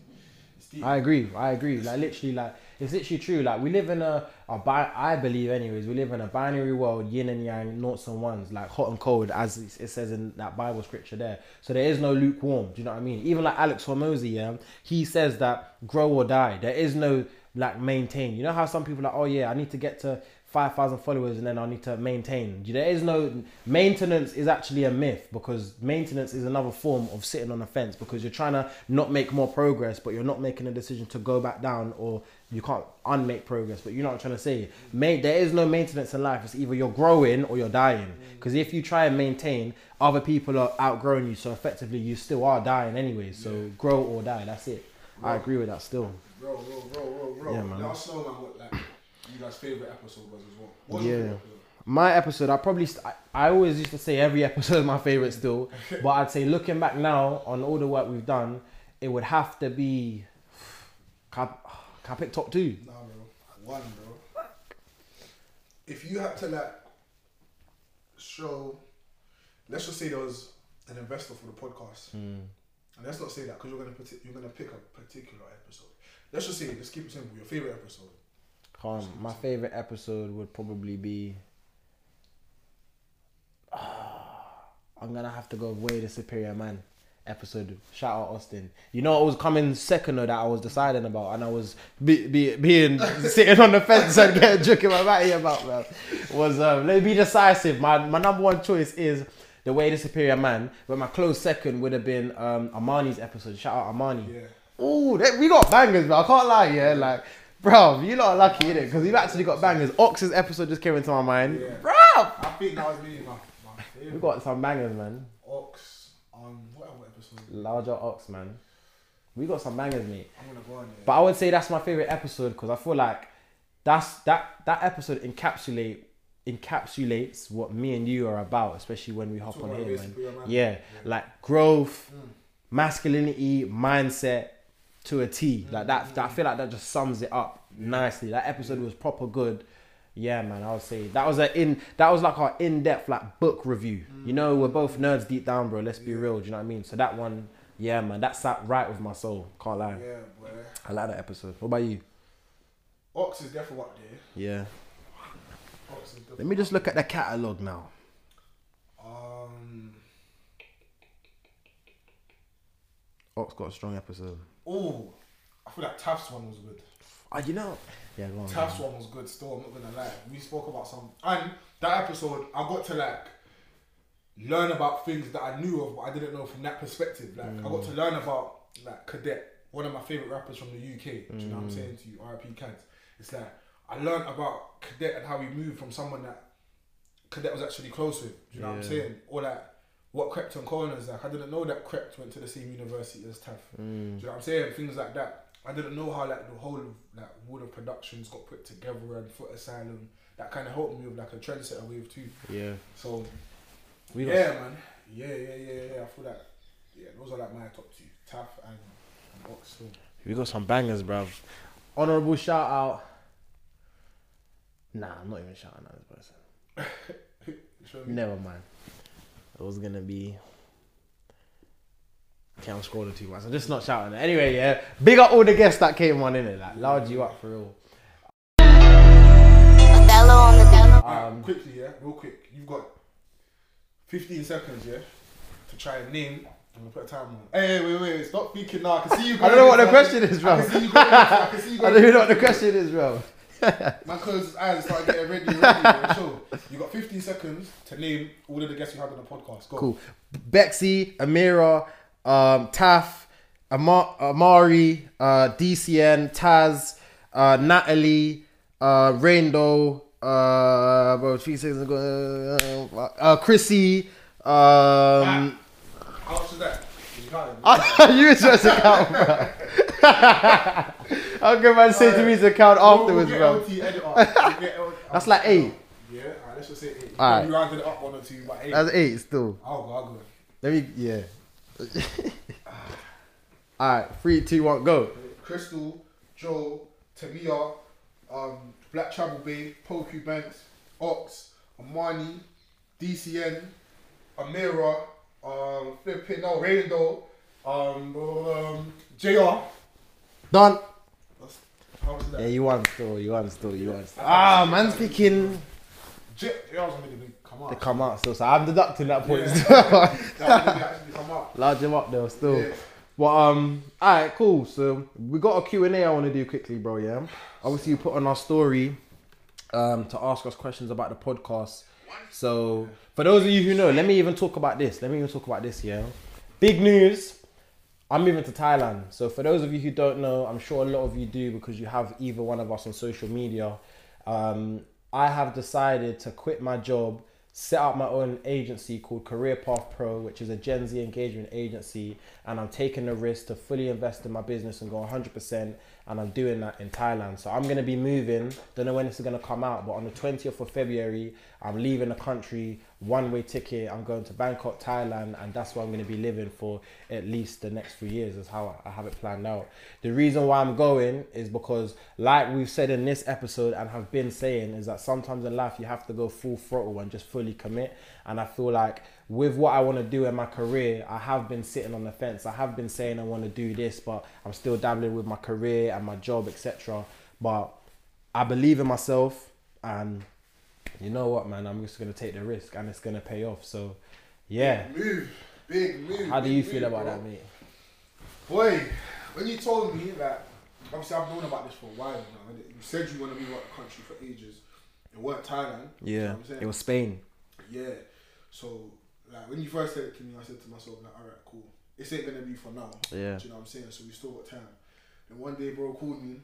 I agree. I agree. Like literally, like it's literally true. Like we live in a, a bi- I believe, anyways. We live in a binary world, yin and yang, noughts and ones, like hot and cold, as it it says in that Bible scripture there. So there is no lukewarm. Do you know what I mean? Even like Alex Hormozi, yeah, he says that grow or die. There is no like maintain. You know how some people are like, oh yeah, I need to get to five thousand followers and then I need to maintain. There is no maintenance. Is actually a myth because maintenance is another form of sitting on a fence because you're trying to not make more progress, but you're not making a decision to go back down or you can't unmake progress. But you know what I'm trying to say. There is no maintenance in life. It's either you're growing or you're dying. Because if you try and maintain, other people are outgrowing you, so effectively you still are dying anyway. So grow or die. That's it. I agree with that still. Yeah, man. Let us know, man, like you guys' favorite episode was as well. What Yeah. episode? My episode, I probably, st- I, always used to say every (laughs) episode is my favorite still, (laughs) but I'd say looking back now on all the work we've done, it would have to be. Can I, can I pick top two? Nah, bro. One, bro. If you had to like show, let's just say there was an investor for the podcast, hmm. and let's not say that because you're gonna you're gonna pick a particular episode. Let's just say, let's keep it simple. Your favorite episode. Calm. My favorite episode would probably be. (sighs) I'm gonna have to go way the superior man episode. Shout out Austin. You know, it was coming second though that I was deciding about, and I was be, be, being (laughs) sitting on the fence and getting (laughs) joking my matty about. Man, was um, let me be decisive. My my number one choice is. The way the superior man, but my close second would have been um, Armani's episode. Shout out Armani. Yeah. Ooh, they, we got bangers, bro. I can't lie, yeah. Like, bro, you lot are lucky, innit? Because you've actually got bangers. Ox's episode just came into my mind. Yeah. Bro! I think that was really my, my favorite. We got some bangers, man. Ox. Um, what episode? Larger Ox, man. We got some bangers, mate. I'm gonna go on there. But I would say that's my favorite episode because I feel like that's that that episode encapsulate encapsulates what me and you are about, especially when we hop on here, man. man. Yeah, like growth, masculinity, mindset to a T. Like that, that. I feel like that just sums it up nicely. That episode was proper good. Yeah, man. I would say that was a in. That was like our in depth like book review. You know, we're both nerds deep down, bro. Let's be real. Do you know what I mean? So that one, yeah, man. That sat right with my soul. Can't lie. Yeah, boy. I like that episode. What about you? Ox is definitely up there. Yeah. Ox is definitely Let me just look at the catalog now. Um. Ox got a strong episode. Oh, I feel like Taff's one was good. Oh, you know. Yeah, go on. Taff's one was good. Still, I'm not gonna lie. We spoke about some, and that episode, I got to like learn about things that I knew of, but I didn't know from that perspective. Like, I got to mm. learn about like Cadet, one of my favorite rappers from the UK. Do you know what I'm mm. saying to you? R.I.P. Cans. It's like I learned about Cadet and how he moved from someone that Cadet was actually close with. Do you know what I'm saying? Or like what Krept and Konan like. I didn't know that Krept went to the same university as Taff. Mm. Do you know what I'm saying? Things like that. I didn't know how like the whole of like Wood of Productions got put together and Footasylum. That kind of helped me with like a trendsetter wave too. Yeah. So We yeah, man. Yeah, yeah, yeah, yeah. I feel like yeah, those are like my top two, Taff and, and Ox. So. We got some bangers, bruv. Honorable shout out. Nah, I'm not even shouting out this person. (laughs) Never mind. It was gonna be. Okay, I'm scrolling too much. I'm just not shouting. Anyway, yeah. Big up all the guests that came on in it. Like, loud you up for real. Othello on the demo. Um, quickly, yeah, real quick. You've got 15 seconds, yeah, to try and name. I'm gonna put a timer on. Hey, wait, wait, wait, stop speaking now. I can see you. (laughs) I don't know what the question is, I bro. can see you. I can see you (laughs) I don't know what the question is, bro. Man closed his eyes and started getting ready. ready sure. You got 15 seconds to name all of the guests you had on the podcast. Go. Cool. Bexy, Amira, um, Taff, Ama- Amari, uh, DCN, Taz, uh, Natalie, uh, Raindo, uh, bro, three seconds ago, uh, uh, Chrissy, um, How much is that? You (laughs) you supposed count, bro. (laughs) How can man say to me to count afterwards, bro? get LT edit up. We'll get L- (laughs) That's like eight. Yeah, alright, let's just say eight. Alright. You rounded it up one or two, but eight. That's eight still. I'll go, I'll go. Let me, yeah. (laughs) Alright, three, two, one, go. Crystal, Joe, Tamia, um, Black Travel Bay, Poku Banks, Ox, Amani, DCN, Amira, um, Flippin' no, Raindo, um, um, JR. Done. That's- How much is that? Yeah, you won still, you won still, you won still. Ah, man's picking J- JR's only gonna come out. to come out still, so I'm deducting that point Yeah. still. That only actually come out. Large him up though still. Yeah. But um, alright, cool. So we got a Q and A I want to do quickly, bro. Yeah. Obviously, you put on our story um to ask us questions about the podcast. So for those of you who know, let me even talk about this. Let me even talk about this. Yeah. Big news. I'm moving to Thailand. So for those of you who don't know, I'm sure a lot of you do because you have either one of us on social media. Um, I have decided to quit my job, set up my own agency called Career Path Pro, which is a Gen Z engagement agency, and I'm taking the risk to fully invest in my business and go 100%. And I'm doing that in Thailand. So I'm gonna be moving. Don't know when this is gonna come out, but on the 20th of February, I'm leaving the country. One way ticket. I'm going to Bangkok, Thailand, and that's where I'm gonna be living for at least the next three years. Is how I have it planned out. The reason why I'm going is because, like we've said in this episode and have been saying, is that sometimes in life you have to go full throttle and just fully commit. And I feel like with what I want to do in my career, I have been sitting on the fence. I have been saying I want to do this, but I'm still dabbling with my career and my job, etc. But I believe in myself, and you know what, man, I'm just gonna take the risk, and it's gonna pay off. So, yeah. Move, big move. How do you feel move, about bro. that, mate? Boy, when you told me that, obviously I've known about this for a while now. You said you want to move out the country for ages. It weren't Thailand. you know Yeah, I'm saying? it was Spain. Yeah. So, like, when you first said it to me, I said to myself, like, alright, cool. This ain't gonna be for now. Yeah. Do you know what I'm saying? So we still got time. And one day, bro called me.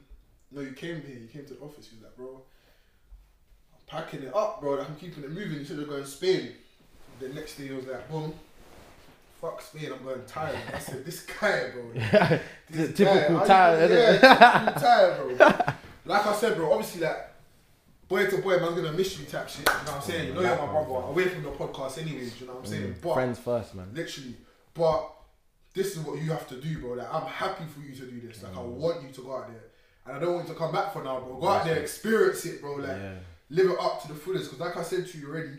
No, you came here. You came to the office. He was like, bro, I'm packing it up, bro. Like, I'm keeping it moving. You should have gone Spain. The next day, he was like, boom. Fuck Spain, I'm going tired. I said, this guy, bro. (laughs) This Typical guy, Thai, how you- innit? Yeah, typical Thai, bro. (laughs) Like I said, bro, obviously, like, boy to boy, man's gonna miss you type shit. You know what I'm saying? You know you're my brother. Away from the podcast, anyways. You know what I'm saying? But Friends first, man. literally. But this is what you have to do, bro. Like I'm happy for you to do this. Like I want you to go out there, and I don't want you to come back for now, bro. Go out there, experience it, bro. Like Yeah. live it up to the fullest. Because like I said to you already,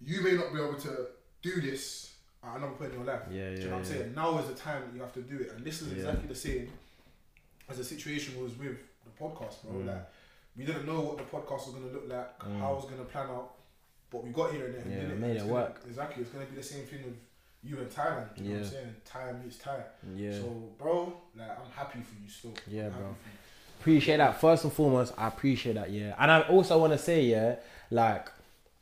you may not be able to do this at another point in your life. Yeah, Do you know what I'm yeah. saying? Now is the time that you have to do it, and this is Yeah. exactly the same as the situation was with the podcast, bro. Mm. Like we didn't know what the podcast was gonna look like, mm. how it was gonna plan out, but we got here and then Yeah, it. made it gonna- work. Exactly, it's gonna be the same thing with you and Thailand. You know what I'm saying? Time meets time. Yeah. So, bro, like I'm happy for you still. Yeah, bro. happy for you. appreciate that first and foremost i appreciate that yeah and i also want to say yeah like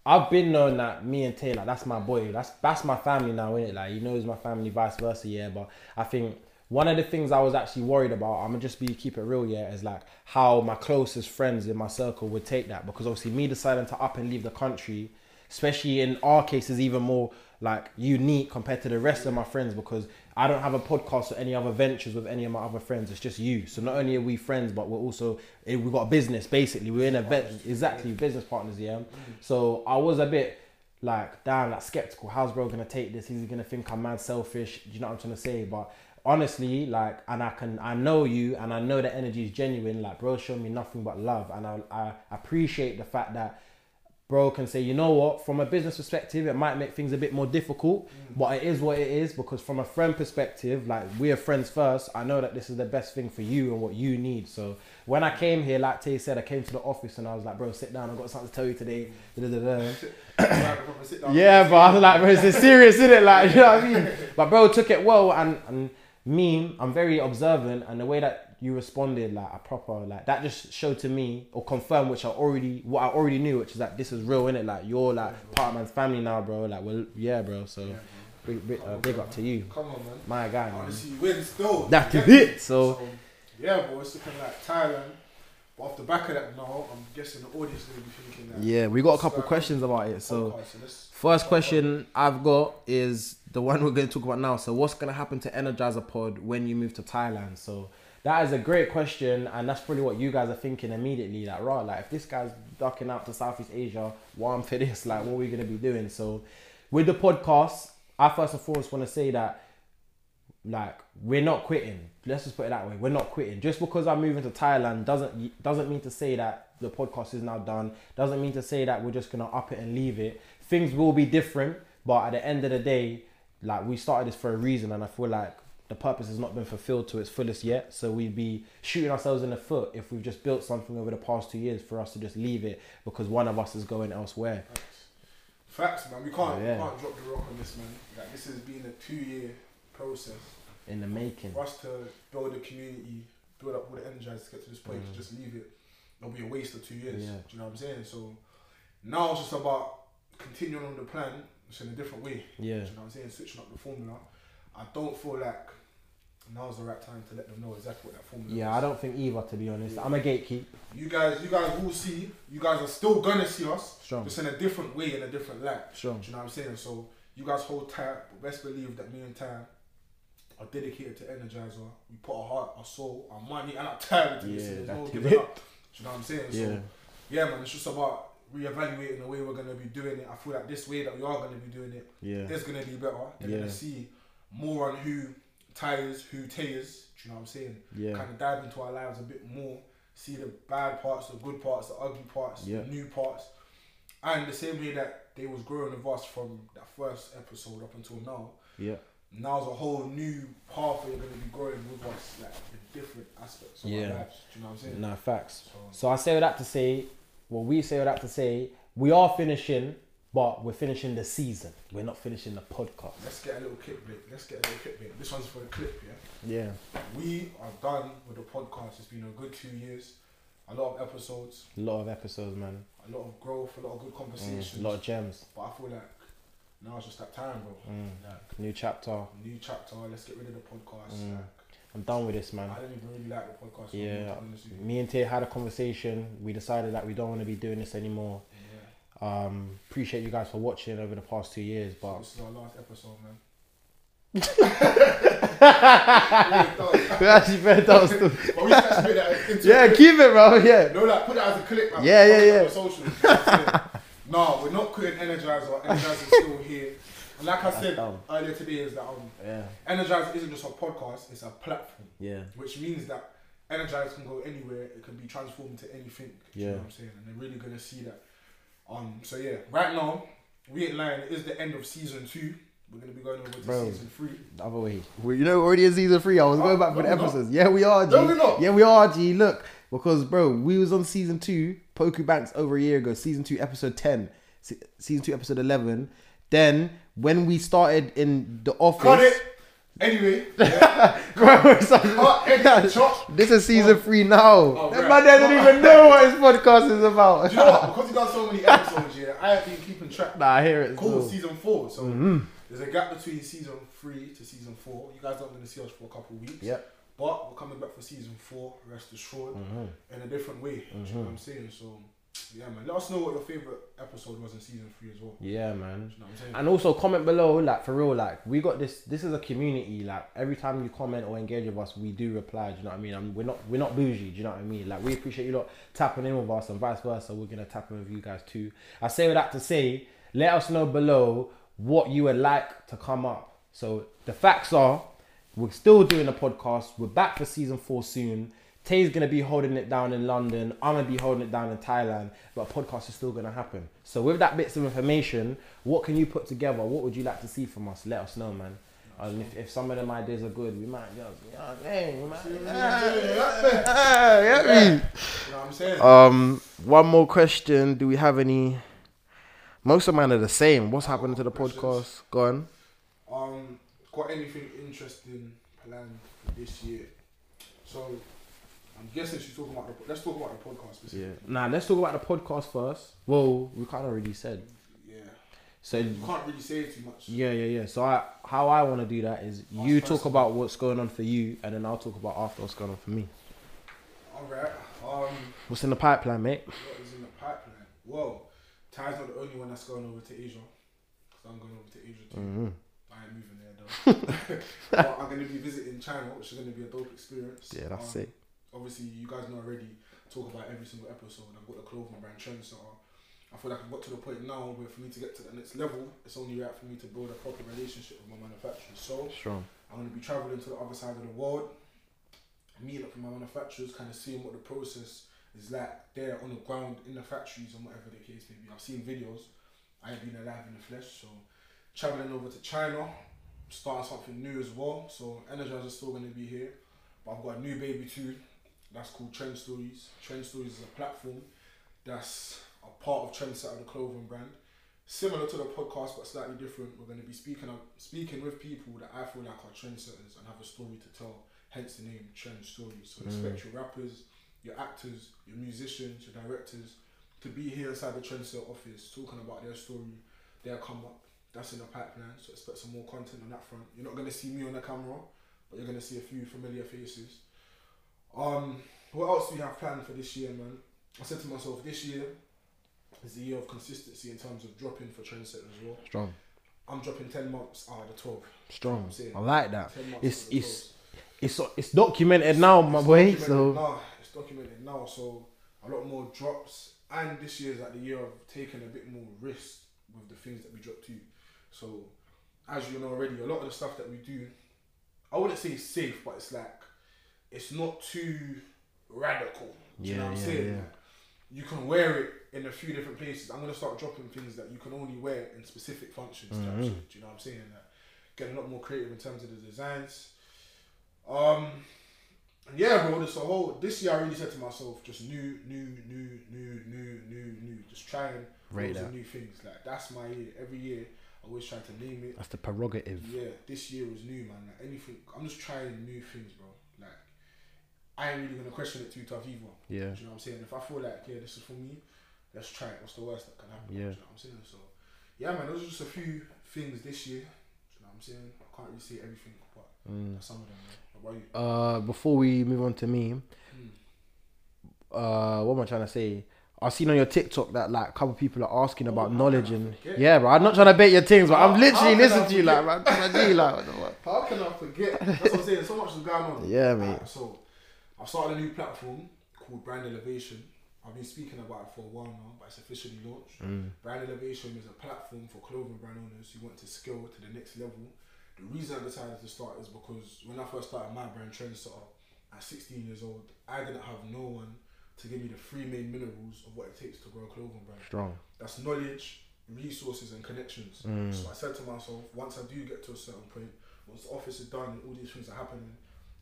i've been known that me and taylor that's my boy that's that's my family now innit? like he knows my family vice versa yeah but i think one of the things i was actually worried about i'm gonna just be keep it real yeah is like how my closest friends in my circle would take that because obviously me deciding to up and leave the country especially in our case is even more like unique compared to the rest of my friends because I don't have a podcast or any other ventures with any of my other friends. It's just you. So not only are we friends, but we're also eh, we've got a business basically. We're in a vet exactly business partners, yeah. So I was a bit like damn, like skeptical. How's bro gonna take this? Is he gonna think I'm mad selfish? Do you know what I'm trying to say? But honestly, like, and I can, I know you, and I know the energy is genuine. Like, bro, show me nothing but love, and I, I appreciate the fact that bro can say, you know what, from a business perspective, it might make things a bit more difficult, but it is what it is because from a friend perspective, like we are friends first, I know that this is the best thing for you and what you need. So when I came here, like Tay said, I came to the office and I was like, bro, sit down, I've got something to tell you today. (coughs) Yeah, but I was like, bro, it's serious, isn't it? Like, (laughs) you know what I mean? But bro took it well, and and me, I'm very observant, and the way that you responded, like a proper, like that just showed to me or confirmed, which I already, what I already knew, which is that this is real, innit? Like you're like part of man's family now, bro. Like, well, yeah, bro. So big, big, uh, big up to you, Come on, man. my guy, man. Honestly, you win still. That You it, me? so- yeah, bro, it's looking like Thailand. But off the back of that, now I'm guessing the audience is gonna be thinking that. Yeah, we got a couple questions about it, so First question I've got is the one we're going to talk about now. So, what's going to happen to Energizer Pod when you move to Thailand? So, that is a great question, and that's probably what you guys are thinking immediately. Like, right, like if this guy's ducking out to Southeast Asia, why I'm (laughs) for this? Like, what are we going to be doing? So, with the podcast, I first and foremost want to say that like we're not quitting. Let's just put it that way. We're not quitting. Just because I'm moving to Thailand doesn't doesn't mean to say that the podcast is now done. Doesn't mean to say that we're just gonna up it and leave it. Things will be different, but at the end of the day, like we started this for a reason, and I feel like the purpose has not been fulfilled to its fullest yet. So we'd be shooting ourselves in the foot if we've just built something over the past two years for us to just leave it because one of us is going elsewhere. Facts, man. We can't, Yeah. we can't drop the rock on this, man. Like this has been a two-year process In the making. for us to build a community, build up all the energizers to get to this point. To just leave it, it'll be a waste of two years. Mm. Yeah. Do you know what I'm saying? So now it's just about continuing on the plan, just in a different way. Yeah. Do you know what I'm saying? Switching up the formula. I don't feel like now's the right time to let them know exactly what that formula Yeah, is. I don't think either to be honest. I'm a gatekeep. You guys, you guys will see. You guys are still gonna see us, Strong. just in a different way, in a different light. Strong. Do you know what I'm saying? So you guys hold tight, but best believe that me and Ty are dedicated to Energizer. We put our heart, our soul, our money, and our time into this. Yeah, and There's no that's giving it. up. Do you know what I'm saying? Yeah. So, yeah, man, it's just about reevaluating the way we're gonna be doing it. I feel like this way that we are gonna be doing it Yeah. is gonna be better. They're Yeah. gonna see more on who tires, who tears. Do you know what I'm saying? Yeah. Kind of dive into our lives a bit more. See the bad parts, the good parts, the ugly parts, Yeah. the new parts, and the same way that they was growing with us from that first episode up until now. Yeah. Now's a whole new pathway going to be growing with us, like in different aspects of Yeah. our lives. Do you know what I'm saying? No, facts. So, So I say all that to say, well, we say all that to say, we are finishing, but we're finishing the season. We're not finishing the podcast. let's get a little clip break. Let's get a little clip break. This one's for a clip, yeah. Yeah. We are done with the podcast. It's been a good two years. A lot of episodes, A lot of episodes, man. a lot of growth, a lot of good Mm, conversations. a lot of gems. But I feel like now it's just that time, bro. Mm. Like New chapter. new chapter. Let's get rid of the podcast. Mm. Like, I'm done with this, man. I don't even really like the podcast. Yeah. to be honest with. Me and Tay had a conversation. We decided that we don't want to be doing this anymore. Yeah. Um, appreciate you guys for watching over the past two years, but this is our last episode, man. (laughs) we actually fed that still. But we can that into Yeah, keep it, bro. Yeah. No, like put that as a clip, man. Yeah, yeah, it yeah. On the socials. no, we're not quitting Energizer. Energizer is still here. And like I said dumb. earlier today, is that um, Yeah. Energizer isn't just a podcast; it's a platform, Yeah. which means that Energizer can go anywhere. It can be transformed to anything. Do You Yeah. know what I'm saying? And they're really gonna see that. Um. So yeah, right now we ain't lying. It is the end of season two. We're gonna be going over to Bro. season three. The other way. Well, you know, already in season three. I was Oh, going back for the we're not. episodes. Yeah, we are, G. No, we're not. Yeah, we are, G. Look, because bro, we was on season two, Poku Banks over a year ago. Season two, episode ten. Se- season two, episode eleven. Then when we started in the office, Got it. Anyway, yeah. (laughs) bro, it's like- Cut, (laughs) this is season Oh. three now. Oh, that man doesn't even (laughs) know what his podcast is about. Do you know what? Because he done so many episodes, yeah, I have been keeping track. nah, I hear it. Cool, still. season four. So Mhm. there's a gap between season three to season four. You guys aren't going to see us for a couple of weeks. Yep. But we're coming back for season four, rest assured, Mhm. in a different way. Do you know what I'm saying? So, yeah, man. Let us know what your favorite episode was in season three as well. Yeah, man. You know what I'm saying? And also comment below, like for real, like we got this. This is a community. Like every time you comment or engage with us, we do reply. Do you know what I mean? I mean we're not we're not bougie. Do you know what I mean? Like we appreciate you lot tapping in with us and vice versa. We're gonna tap in with you guys too. I say that to say, let us know below what you would like to come up. So the facts are, we're still doing a podcast. We're back for season four soon. Tay's gonna be holding it down in London. I'm gonna be holding it down in Thailand, but a podcast is still gonna happen. So with that bits of information, what can you put together? What would you like to see from us? Let us know, man. And if, if some of them ideas are good, we might just, yeah, hey, we might, ah, yeah, me. You know what I'm saying? Um, one more question. Do we have any? Most of mine are the same. What's happening to the podcast? Gone. Um, got anything interesting planned for this year? So, I'm guessing she's talking about the. Let's talk about the podcast specifically. Yeah. Nah, let's talk about the podcast first. Well, we kind of already said. Yeah. So You can't really say too much. yeah, yeah, yeah. So I, how I want to do that is you talk about what's going on for you, and then I'll talk about after what's going on for me. All right. Um, What's in the pipeline, mate? what is in the pipeline? Well, Ty's not the only one that's going over to Asia. Cause I'm going over to Asia too. hmm I ain't moving there though. (laughs) (laughs) but I'm going to be visiting China, which is going to be a dope experience. Yeah, that's Um, it. Obviously, you guys know already. Talk about every single episode. I've got the clothing brand trend, so I feel like I've got to the point now where for me to get to the next level, it's only right for me to build a proper relationship with my manufacturers. So. I'm going to be traveling to the other side of the world, meeting up with my manufacturers, kind of seeing what the process is like there on the ground in the factories and whatever the case may be. I've seen videos. I ain't been alive in the flesh, so traveling over to China, starting something new as well. So Energizer is still going to be here, but I've got a new baby too. That's called Trend Stories. Trend Stories is a platform that's a part of Trendsetter, the clothing brand. Similar to the podcast, but slightly different. We're going to be speaking of, speaking with people that I feel like are trendsetters and have a story to tell. Hence the name Trend Stories. So mm. expect your rappers, your actors, your musicians, your directors to be here inside the Trendsetter office talking about their story, their come up. That's in the pipeline. So expect some more content on that front. You're not going to see me on the camera, but you're going to see a few familiar faces. Um, what else do we have planned for this year, man? I said to myself, this year is the year of consistency in terms of dropping for Trendsetter as well. Strong. I'm dropping ten months out of the twelve. Strong. I like that. 10 months It's the it's it's it's documented now, my It's boy. So now. it's documented now. So a lot more drops, and this year's like the year of taking a bit more risk with the things that we drop to. So as you know already, a lot of the stuff that we do, I wouldn't say it's safe, but it's like it's not too radical. Do you know Yeah, what I'm yeah, saying? yeah. You can wear it in a few different places. I'm gonna start dropping things that you can only wear in specific functions. Mhm. shit, Do you know what I'm saying? Like, getting a lot more creative in terms of the designs. Um, yeah, bro. This whole this year I really said to myself, just new, new, new, new, new, new, new. Just trying and Rate loads of that. new things. Like that's my year. Every year always trying to name it. that's the prerogative. Yeah, this year was new, man. Like anything, I'm just trying new things, bro. Like I ain't really gonna question it too tough either. Yeah. Do you know what I'm saying? If I feel like yeah, this is for me, let's try it. What's the worst that can happen? Yeah. Do you know what I'm saying? So yeah, man. Those are just a few things this year. Do you know what I'm saying? I can't really say everything, but Mm. some of them. Man. What about you? Uh, before we move on to me, Hmm. uh, what am I trying to say? I've seen on your TikTok that like a couple people are asking Oh, about how knowledge and yeah, bro. I'm not trying to bait your things, but I'm literally I listening to you like, man, I'm like, what the fuck? How can I forget? That's what I'm saying. So much is going on. (laughs) Yeah, mate. Alright, so I've started a new platform called Brand Elevation. I've been speaking about it for a while now, but it's officially launched. Mm. Brand Elevation is a platform for clothing brand owners who want to scale to the next level. The reason I decided to start is because when I first started my brand Trendsetter at 16 years old, I didn't have no one to give me the three main minerals of what it takes to grow a clothing brand. Strong. That's knowledge, resources, and connections. Mm. So I said to myself, once I do get to a certain point, once the office is done and all these things are happening,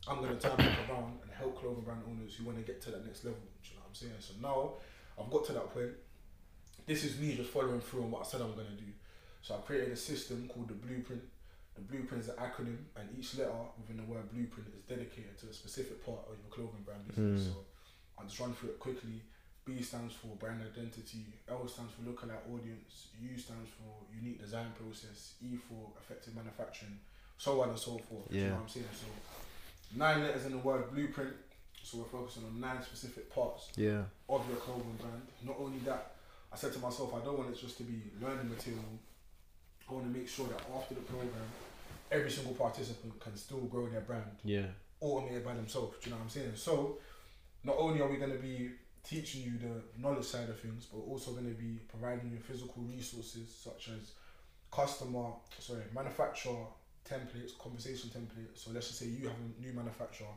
I'm gonna turn back around and help clothing brand owners who want to get to that next level. Do you know what I'm saying? So now I've got to that point. This is me just following through on what I said I'm gonna do. So I created a system called the Blueprint. The Blueprint is an acronym, and each letter within the word Blueprint is dedicated to a specific part of your clothing brand business. Mm. So I'll just run through it quickly. B stands for brand identity, L stands for lookalike audience, U stands for unique design process, E for effective manufacturing, so on and so forth. Do You Yeah. know what I'm saying? So nine letters in the word blueprint. So we're focusing on nine specific parts Yeah. of your clothing brand. Not only that, I said to myself, I don't want it just to be learning material. I want to make sure that after the program, every single participant can still grow their brand Yeah. automated by themselves. Do you know what I'm saying? So, not only are we going to be teaching you the knowledge side of things, but also going to be providing you physical resources such as customer, sorry, manufacturer templates, conversation templates. So let's just say you have a new manufacturer.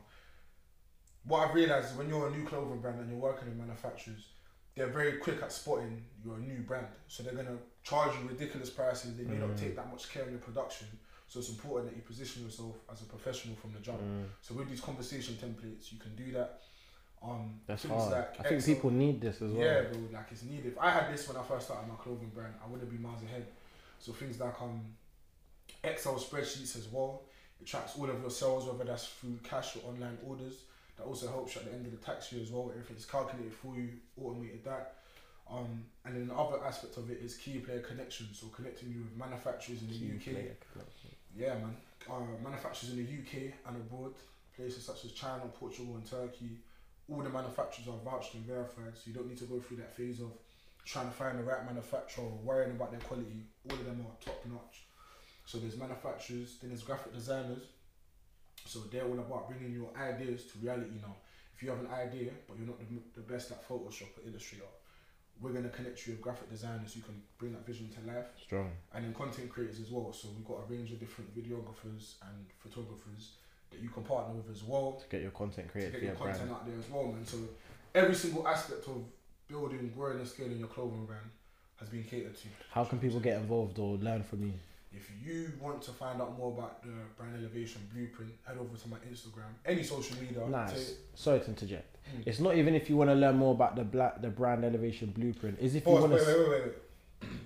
What I've realized is when you're a new clothing brand and you're working with manufacturers, they're very quick at spotting you're a new brand. So they're gonna charge you ridiculous prices. They may not Mm. take that much care in your production. So it's important that you position yourself as a professional from the jump. Mm. So with these conversation templates, you can do that. Um, That's things hard. like I think Excel- people need this as well. yeah, bro, like it's needed. If I had this when I first started my clothing brand, I would have be miles ahead. So things like um, Excel spreadsheets as well. It tracks all of your sales, whether that's through cash or online orders. That also helps you at the end of the tax year as well. Everything's calculated for you, automated that. Um, and then the other aspect of it is key player connections, so connecting you with manufacturers in the Key UK. Yeah, man. Uh, manufacturers in the UK and abroad, places such as China, Portugal, and Turkey. All the manufacturers are vouched and verified, so you don't need to go through that phase of trying to find the right manufacturer or worrying about their quality. All of them are top notch. So there's manufacturers, then there's graphic designers. So they're all about bringing your ideas to reality now. If you have an idea, but you're not the, the best at Photoshop or Illustrator, we're gonna connect you with graphic designers who can bring that vision to life Strong. and then content creators as well. So we've got a range of different videographers and photographers that you can partner with as well To get your content created, to get your content brand. out there as well, man. So every single aspect of building, growing, and scaling your clothing brand has been catered to. How can people get involved or learn from you? If you want to find out more about the brand elevation blueprint, head over to my Instagram, any social media. Nice. Say- Sorry to interject. Hmm. It's not even if you want to learn more about the black the brand elevation blueprint. Is if you want wait, to. wait, wait, wait, wait. (clears throat)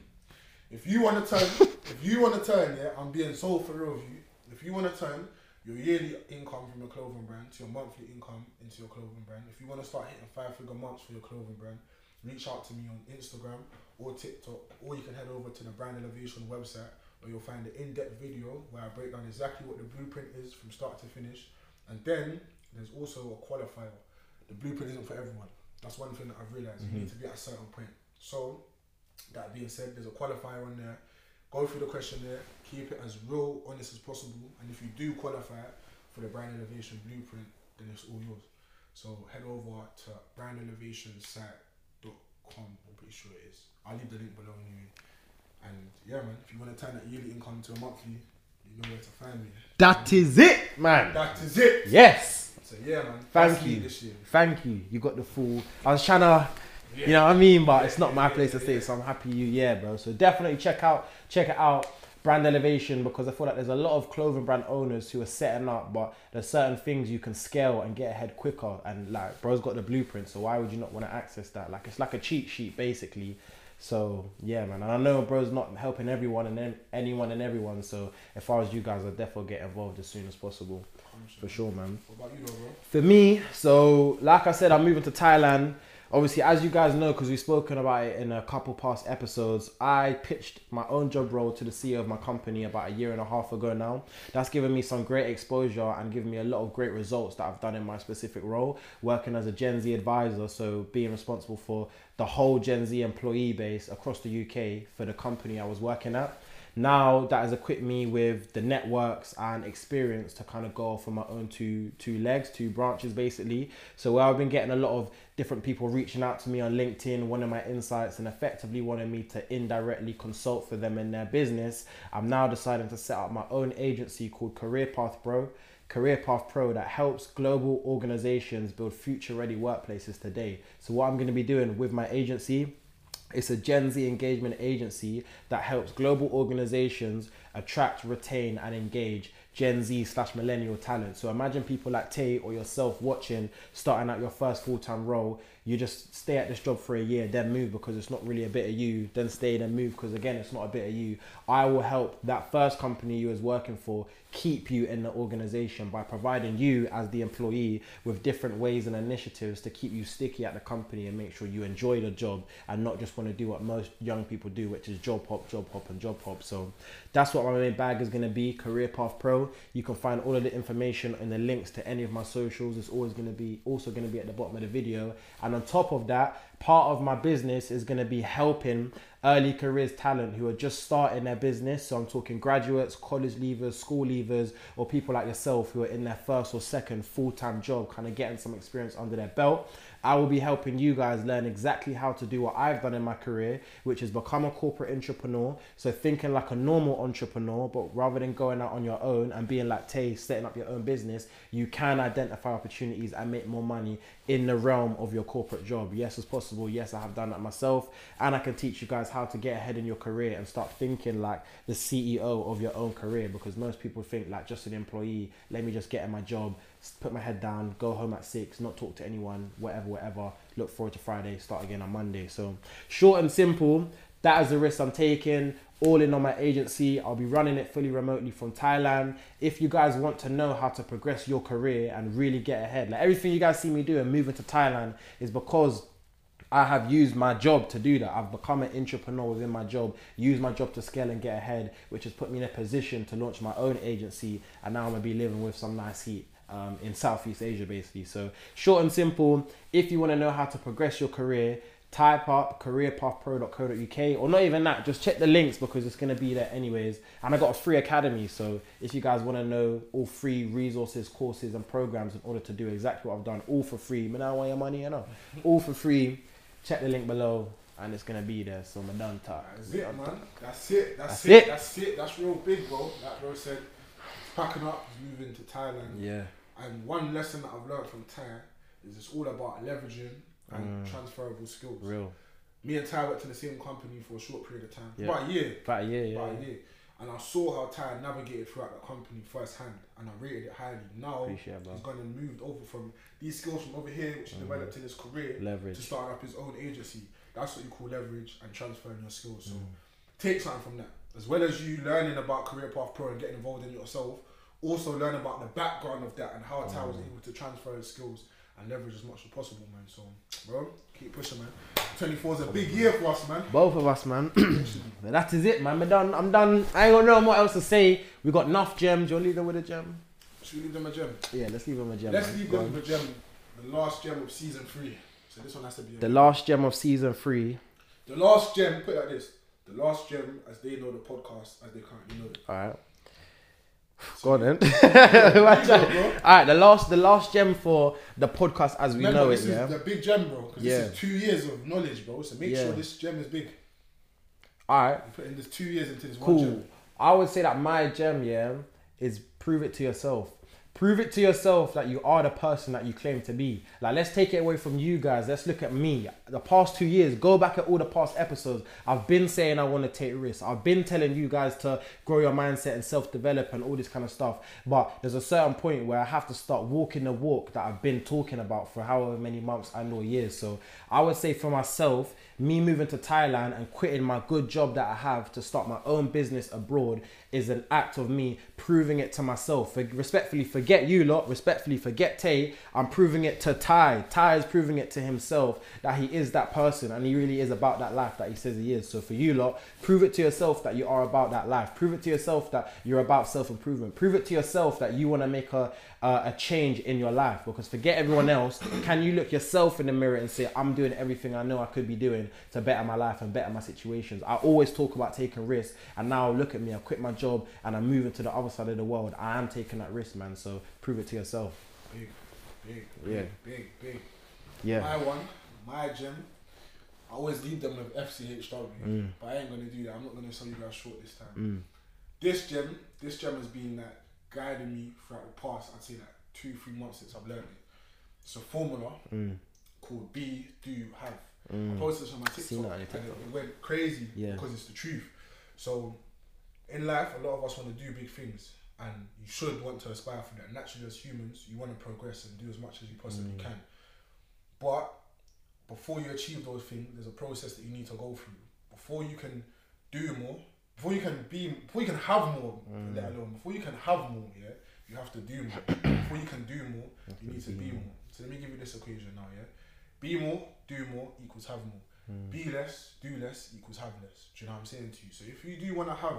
If you want to turn, (laughs) if you want to turn, yeah, I'm being so for real with you. If you want to turn your yearly income from your clothing brand to your monthly income into your clothing brand, if you want to start hitting five figure months for your clothing brand, reach out to me on Instagram or TikTok, or you can head over to the Brand Elevation website where you'll find an in-depth video where I break down exactly what the blueprint is from start to finish. And then there's also a qualifier. The blueprint isn't for everyone. That's one thing that I've realized. You mm-hmm. need to be at a certain point. So, that being said, there's a qualifier on there Go through the questionnaire. Keep it as real, honest as possible. And if you do qualify for the brand elevation blueprint, then it's all yours. So head over to brandelevationSite.com. I'm pretty sure it is. I'll leave the link below anyway. And yeah, man, if you want to turn that yearly income to a monthly, you know where to find me. That is it, man. That is it. Yes. So yeah, man. Thank you. Thank you. You got the full. I was trying to, you know what I mean, but it's not my place to say. So I'm happy you, yeah, bro. So definitely check out, check it out, brand elevation because I feel like there's a lot of clothing brand owners who are setting up, but there's certain things you can scale and get ahead quicker. And like, bro's got the blueprint, so why would you not want to access that? Like, it's like a cheat sheet basically. So yeah, man, and I know bro's not helping everyone and then anyone and everyone. So if I was you guys, I'd definitely get involved as soon as possible, for sure, man. What about you, bro? For me, so like I said, I'm moving to Thailand. Obviously, as you guys know, because we've spoken about it in a couple past episodes, I pitched my own job role to the CEO of my company about a year and a half ago now. That's given me some great exposure and given me a lot of great results that I've done in my specific role, working as a Gen Z advisor. So, being responsible for the whole Gen Z employee base across the UK for the company I was working at now that has equipped me with the networks and experience to kind of go off my own two two legs, two branches basically. So where I've been getting a lot of different people reaching out to me on LinkedIn, wanting my insights and effectively wanting me to indirectly consult for them in their business. I'm now deciding to set up my own agency called Career Path Pro. Career Path Pro that helps global organizations build future ready workplaces today. So what I'm going to be doing with my agency it's a Gen Z engagement agency that helps global organizations attract, retain, and engage Gen Z slash millennial talent. So imagine people like Tay or yourself watching, starting out your first full time role. You just stay at this job for a year, then move because it's not really a bit of you, then stay, then move because again, it's not a bit of you. I will help that first company you was working for keep you in the organization by providing you as the employee with different ways and initiatives to keep you sticky at the company and make sure you enjoy the job and not just want to do what most young people do which is job hop job hop and job hop. So that's what my main bag is going to be career path pro. You can find all of the information and the links to any of my socials. It's always going to be also going to be at the bottom of the video. And on top of that part of my business is going to be helping early careers talent who are just starting their business. So I'm talking graduates, college leavers, school leavers, or people like yourself who are in their first or second full time job, kind of getting some experience under their belt. I will be helping you guys learn exactly how to do what I've done in my career, which is become a corporate entrepreneur. So thinking like a normal entrepreneur, but rather than going out on your own and being like Tay, setting up your own business, you can identify opportunities and make more money in the realm of your corporate job. Yes, it's possible. Yes, I have done that myself. And I can teach you guys how to get ahead in your career and start thinking like the CEO of your own career because most people think like just an employee, let me just get in my job, put my head down, go home at six, not talk to anyone, whatever, whatever. Look forward to Friday, start again on Monday. So short and simple. That is the risk I'm taking. All in on my agency. I'll be running it fully remotely from Thailand. If you guys want to know how to progress your career and really get ahead, like everything you guys see me do and moving to Thailand is because I have used my job to do that. I've become an entrepreneur within my job, used my job to scale and get ahead, which has put me in a position to launch my own agency. And now I'm gonna be living with some nice heat um, in Southeast Asia, basically. So, short and simple, if you wanna know how to progress your career, type up careerpathpro.co.uk or not even that just check the links because it's going to be there anyways and i got a free academy so if you guys want to know all free resources courses and programs in order to do exactly what i've done all for free but now want your money you know (laughs) all for free check the link below and it's going to be there so i'm done talk That's it, man. That's it. That's, That's it. it. That's it. That's real big, bro. That bro said, he's packing up, he's moving to Thailand. yeah And one lesson that I've learned from Ty is it's all about leveraging and transferable skills. real Me and Ty worked in the same company for a short period of time, Yeah. about a year. About a year yeah, About a year. And I saw how Ty navigated throughout the company firsthand, and I rated it highly. Now Appreciate he's gone and moved over from these skills from over here, which he developed in his career, Leverage. to start up his own agency. That's what you call leverage and transferring your skills. So Mm. take something from that. As well as you learning about Career Path Pro and getting involved in it yourself, also learn about the background of that and how Ty Mm. was able to transfer his skills and leverage as much as possible, man. So, bro, keep pushing, man. 24 is a big year for us, man. both of us man (coughs) that is it man i'm done i'm done i ain't gonna know what else to say we got enough gems you'll leave them with a gem Should we leave them a gem? yeah let's leave them a gem Let's man. leave Go them with a gem. The last gem of season three. So this one has to be the last gem of season three The last gem, put it like this. the last gem as they know the podcast as they currently know it. All right. Go on then. You Watch go, out. bro. All right, the last the last gem for the podcast as we Remember, know this it, yeah. the big gem, bro. Because Yeah. this is two years of knowledge, bro. So make Yeah. sure this gem is big. All right, I'm putting this two years into this one cool. gem. I would say that my gem, yeah, is prove it to yourself. Prove it to yourself that you are the person that you claim to be. Like, let's take it away from you guys. Let's look at me. The past two years, go back at all the past episodes. I've been saying I want to take risks. I've been telling you guys to grow your mindset and self develop and all this kind of stuff. But there's a certain point where I have to start walking the walk that I've been talking about for however many months and or years. So I would say for myself, me moving to Thailand and quitting my good job that I have to start my own business abroad is an act of me proving it to myself. For, respectfully, forget you lot. Respectfully, forget Tay. I'm proving it to Ty. Ty is proving it to himself that he is that person and he really is about that life that he says he is. So for you lot, prove it to yourself that you are about that life. Prove it to yourself that you're about self improvement. Prove it to yourself that you want to make a uh, a change in your life. Because forget everyone else. Can you look yourself in the mirror and say, I'm doing everything I know I could be doing to better my life and better my situations? I always talk about taking risks, and now look at me. I quit my job and I'm moving to the other side of the world. I am taking that risk, man. So prove it to yourself. Big, big, Yeah. big, big, big. Yeah. My one, my gem. I always lead them with FCHW, Mm. but I ain't gonna do that. I'm not gonna sell you guys short this time. Mm. This gem, this gem has been like guiding me throughout the past. I'd say like two, three months since I've learned it. It's a formula Mm. called Be Do Have. I Mm. posted this on my TikTok on your and it, it went crazy Yeah. because it's the truth. So in life, a lot of us want to do big things, and you should want to aspire for that. Naturally, as humans, you want to progress and do as much as you possibly Mm. can. But before you achieve those things, there's a process that you need to go through. Before you can do more, before you can be, before you can have more, Mm. let alone before you can have more, yeah, you have to do more. (coughs) before you can do more, you need to be more. So let me give you this equation now, yeah. Be more, do more equals have more. Mm. Be less, do less equals have less. Do you know what I'm saying to you? So if you do want to have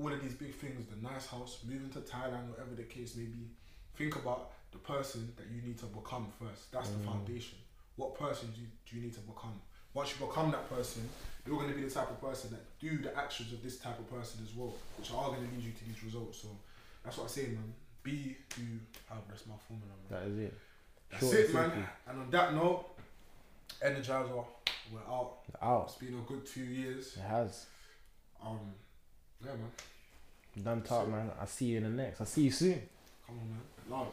all of these big things, the nice house, moving to Thailand, whatever the case may be, think about the person that you need to become first. That's the foundation. What person do you, do you need to become? Once you become that person, you're going to be the type of person that do the actions of this type of person as well, which are going to lead you to these results. So that's what I say, man. Be, do, have. That's my formula, man. That is it. That's Short it, man. And on that note, Energizer, we're out. Out. It's been a good two years. It has. Um, yeah, man. Done talk, man. I'll see you in the next. I'll see you soon. Come on, man. Love.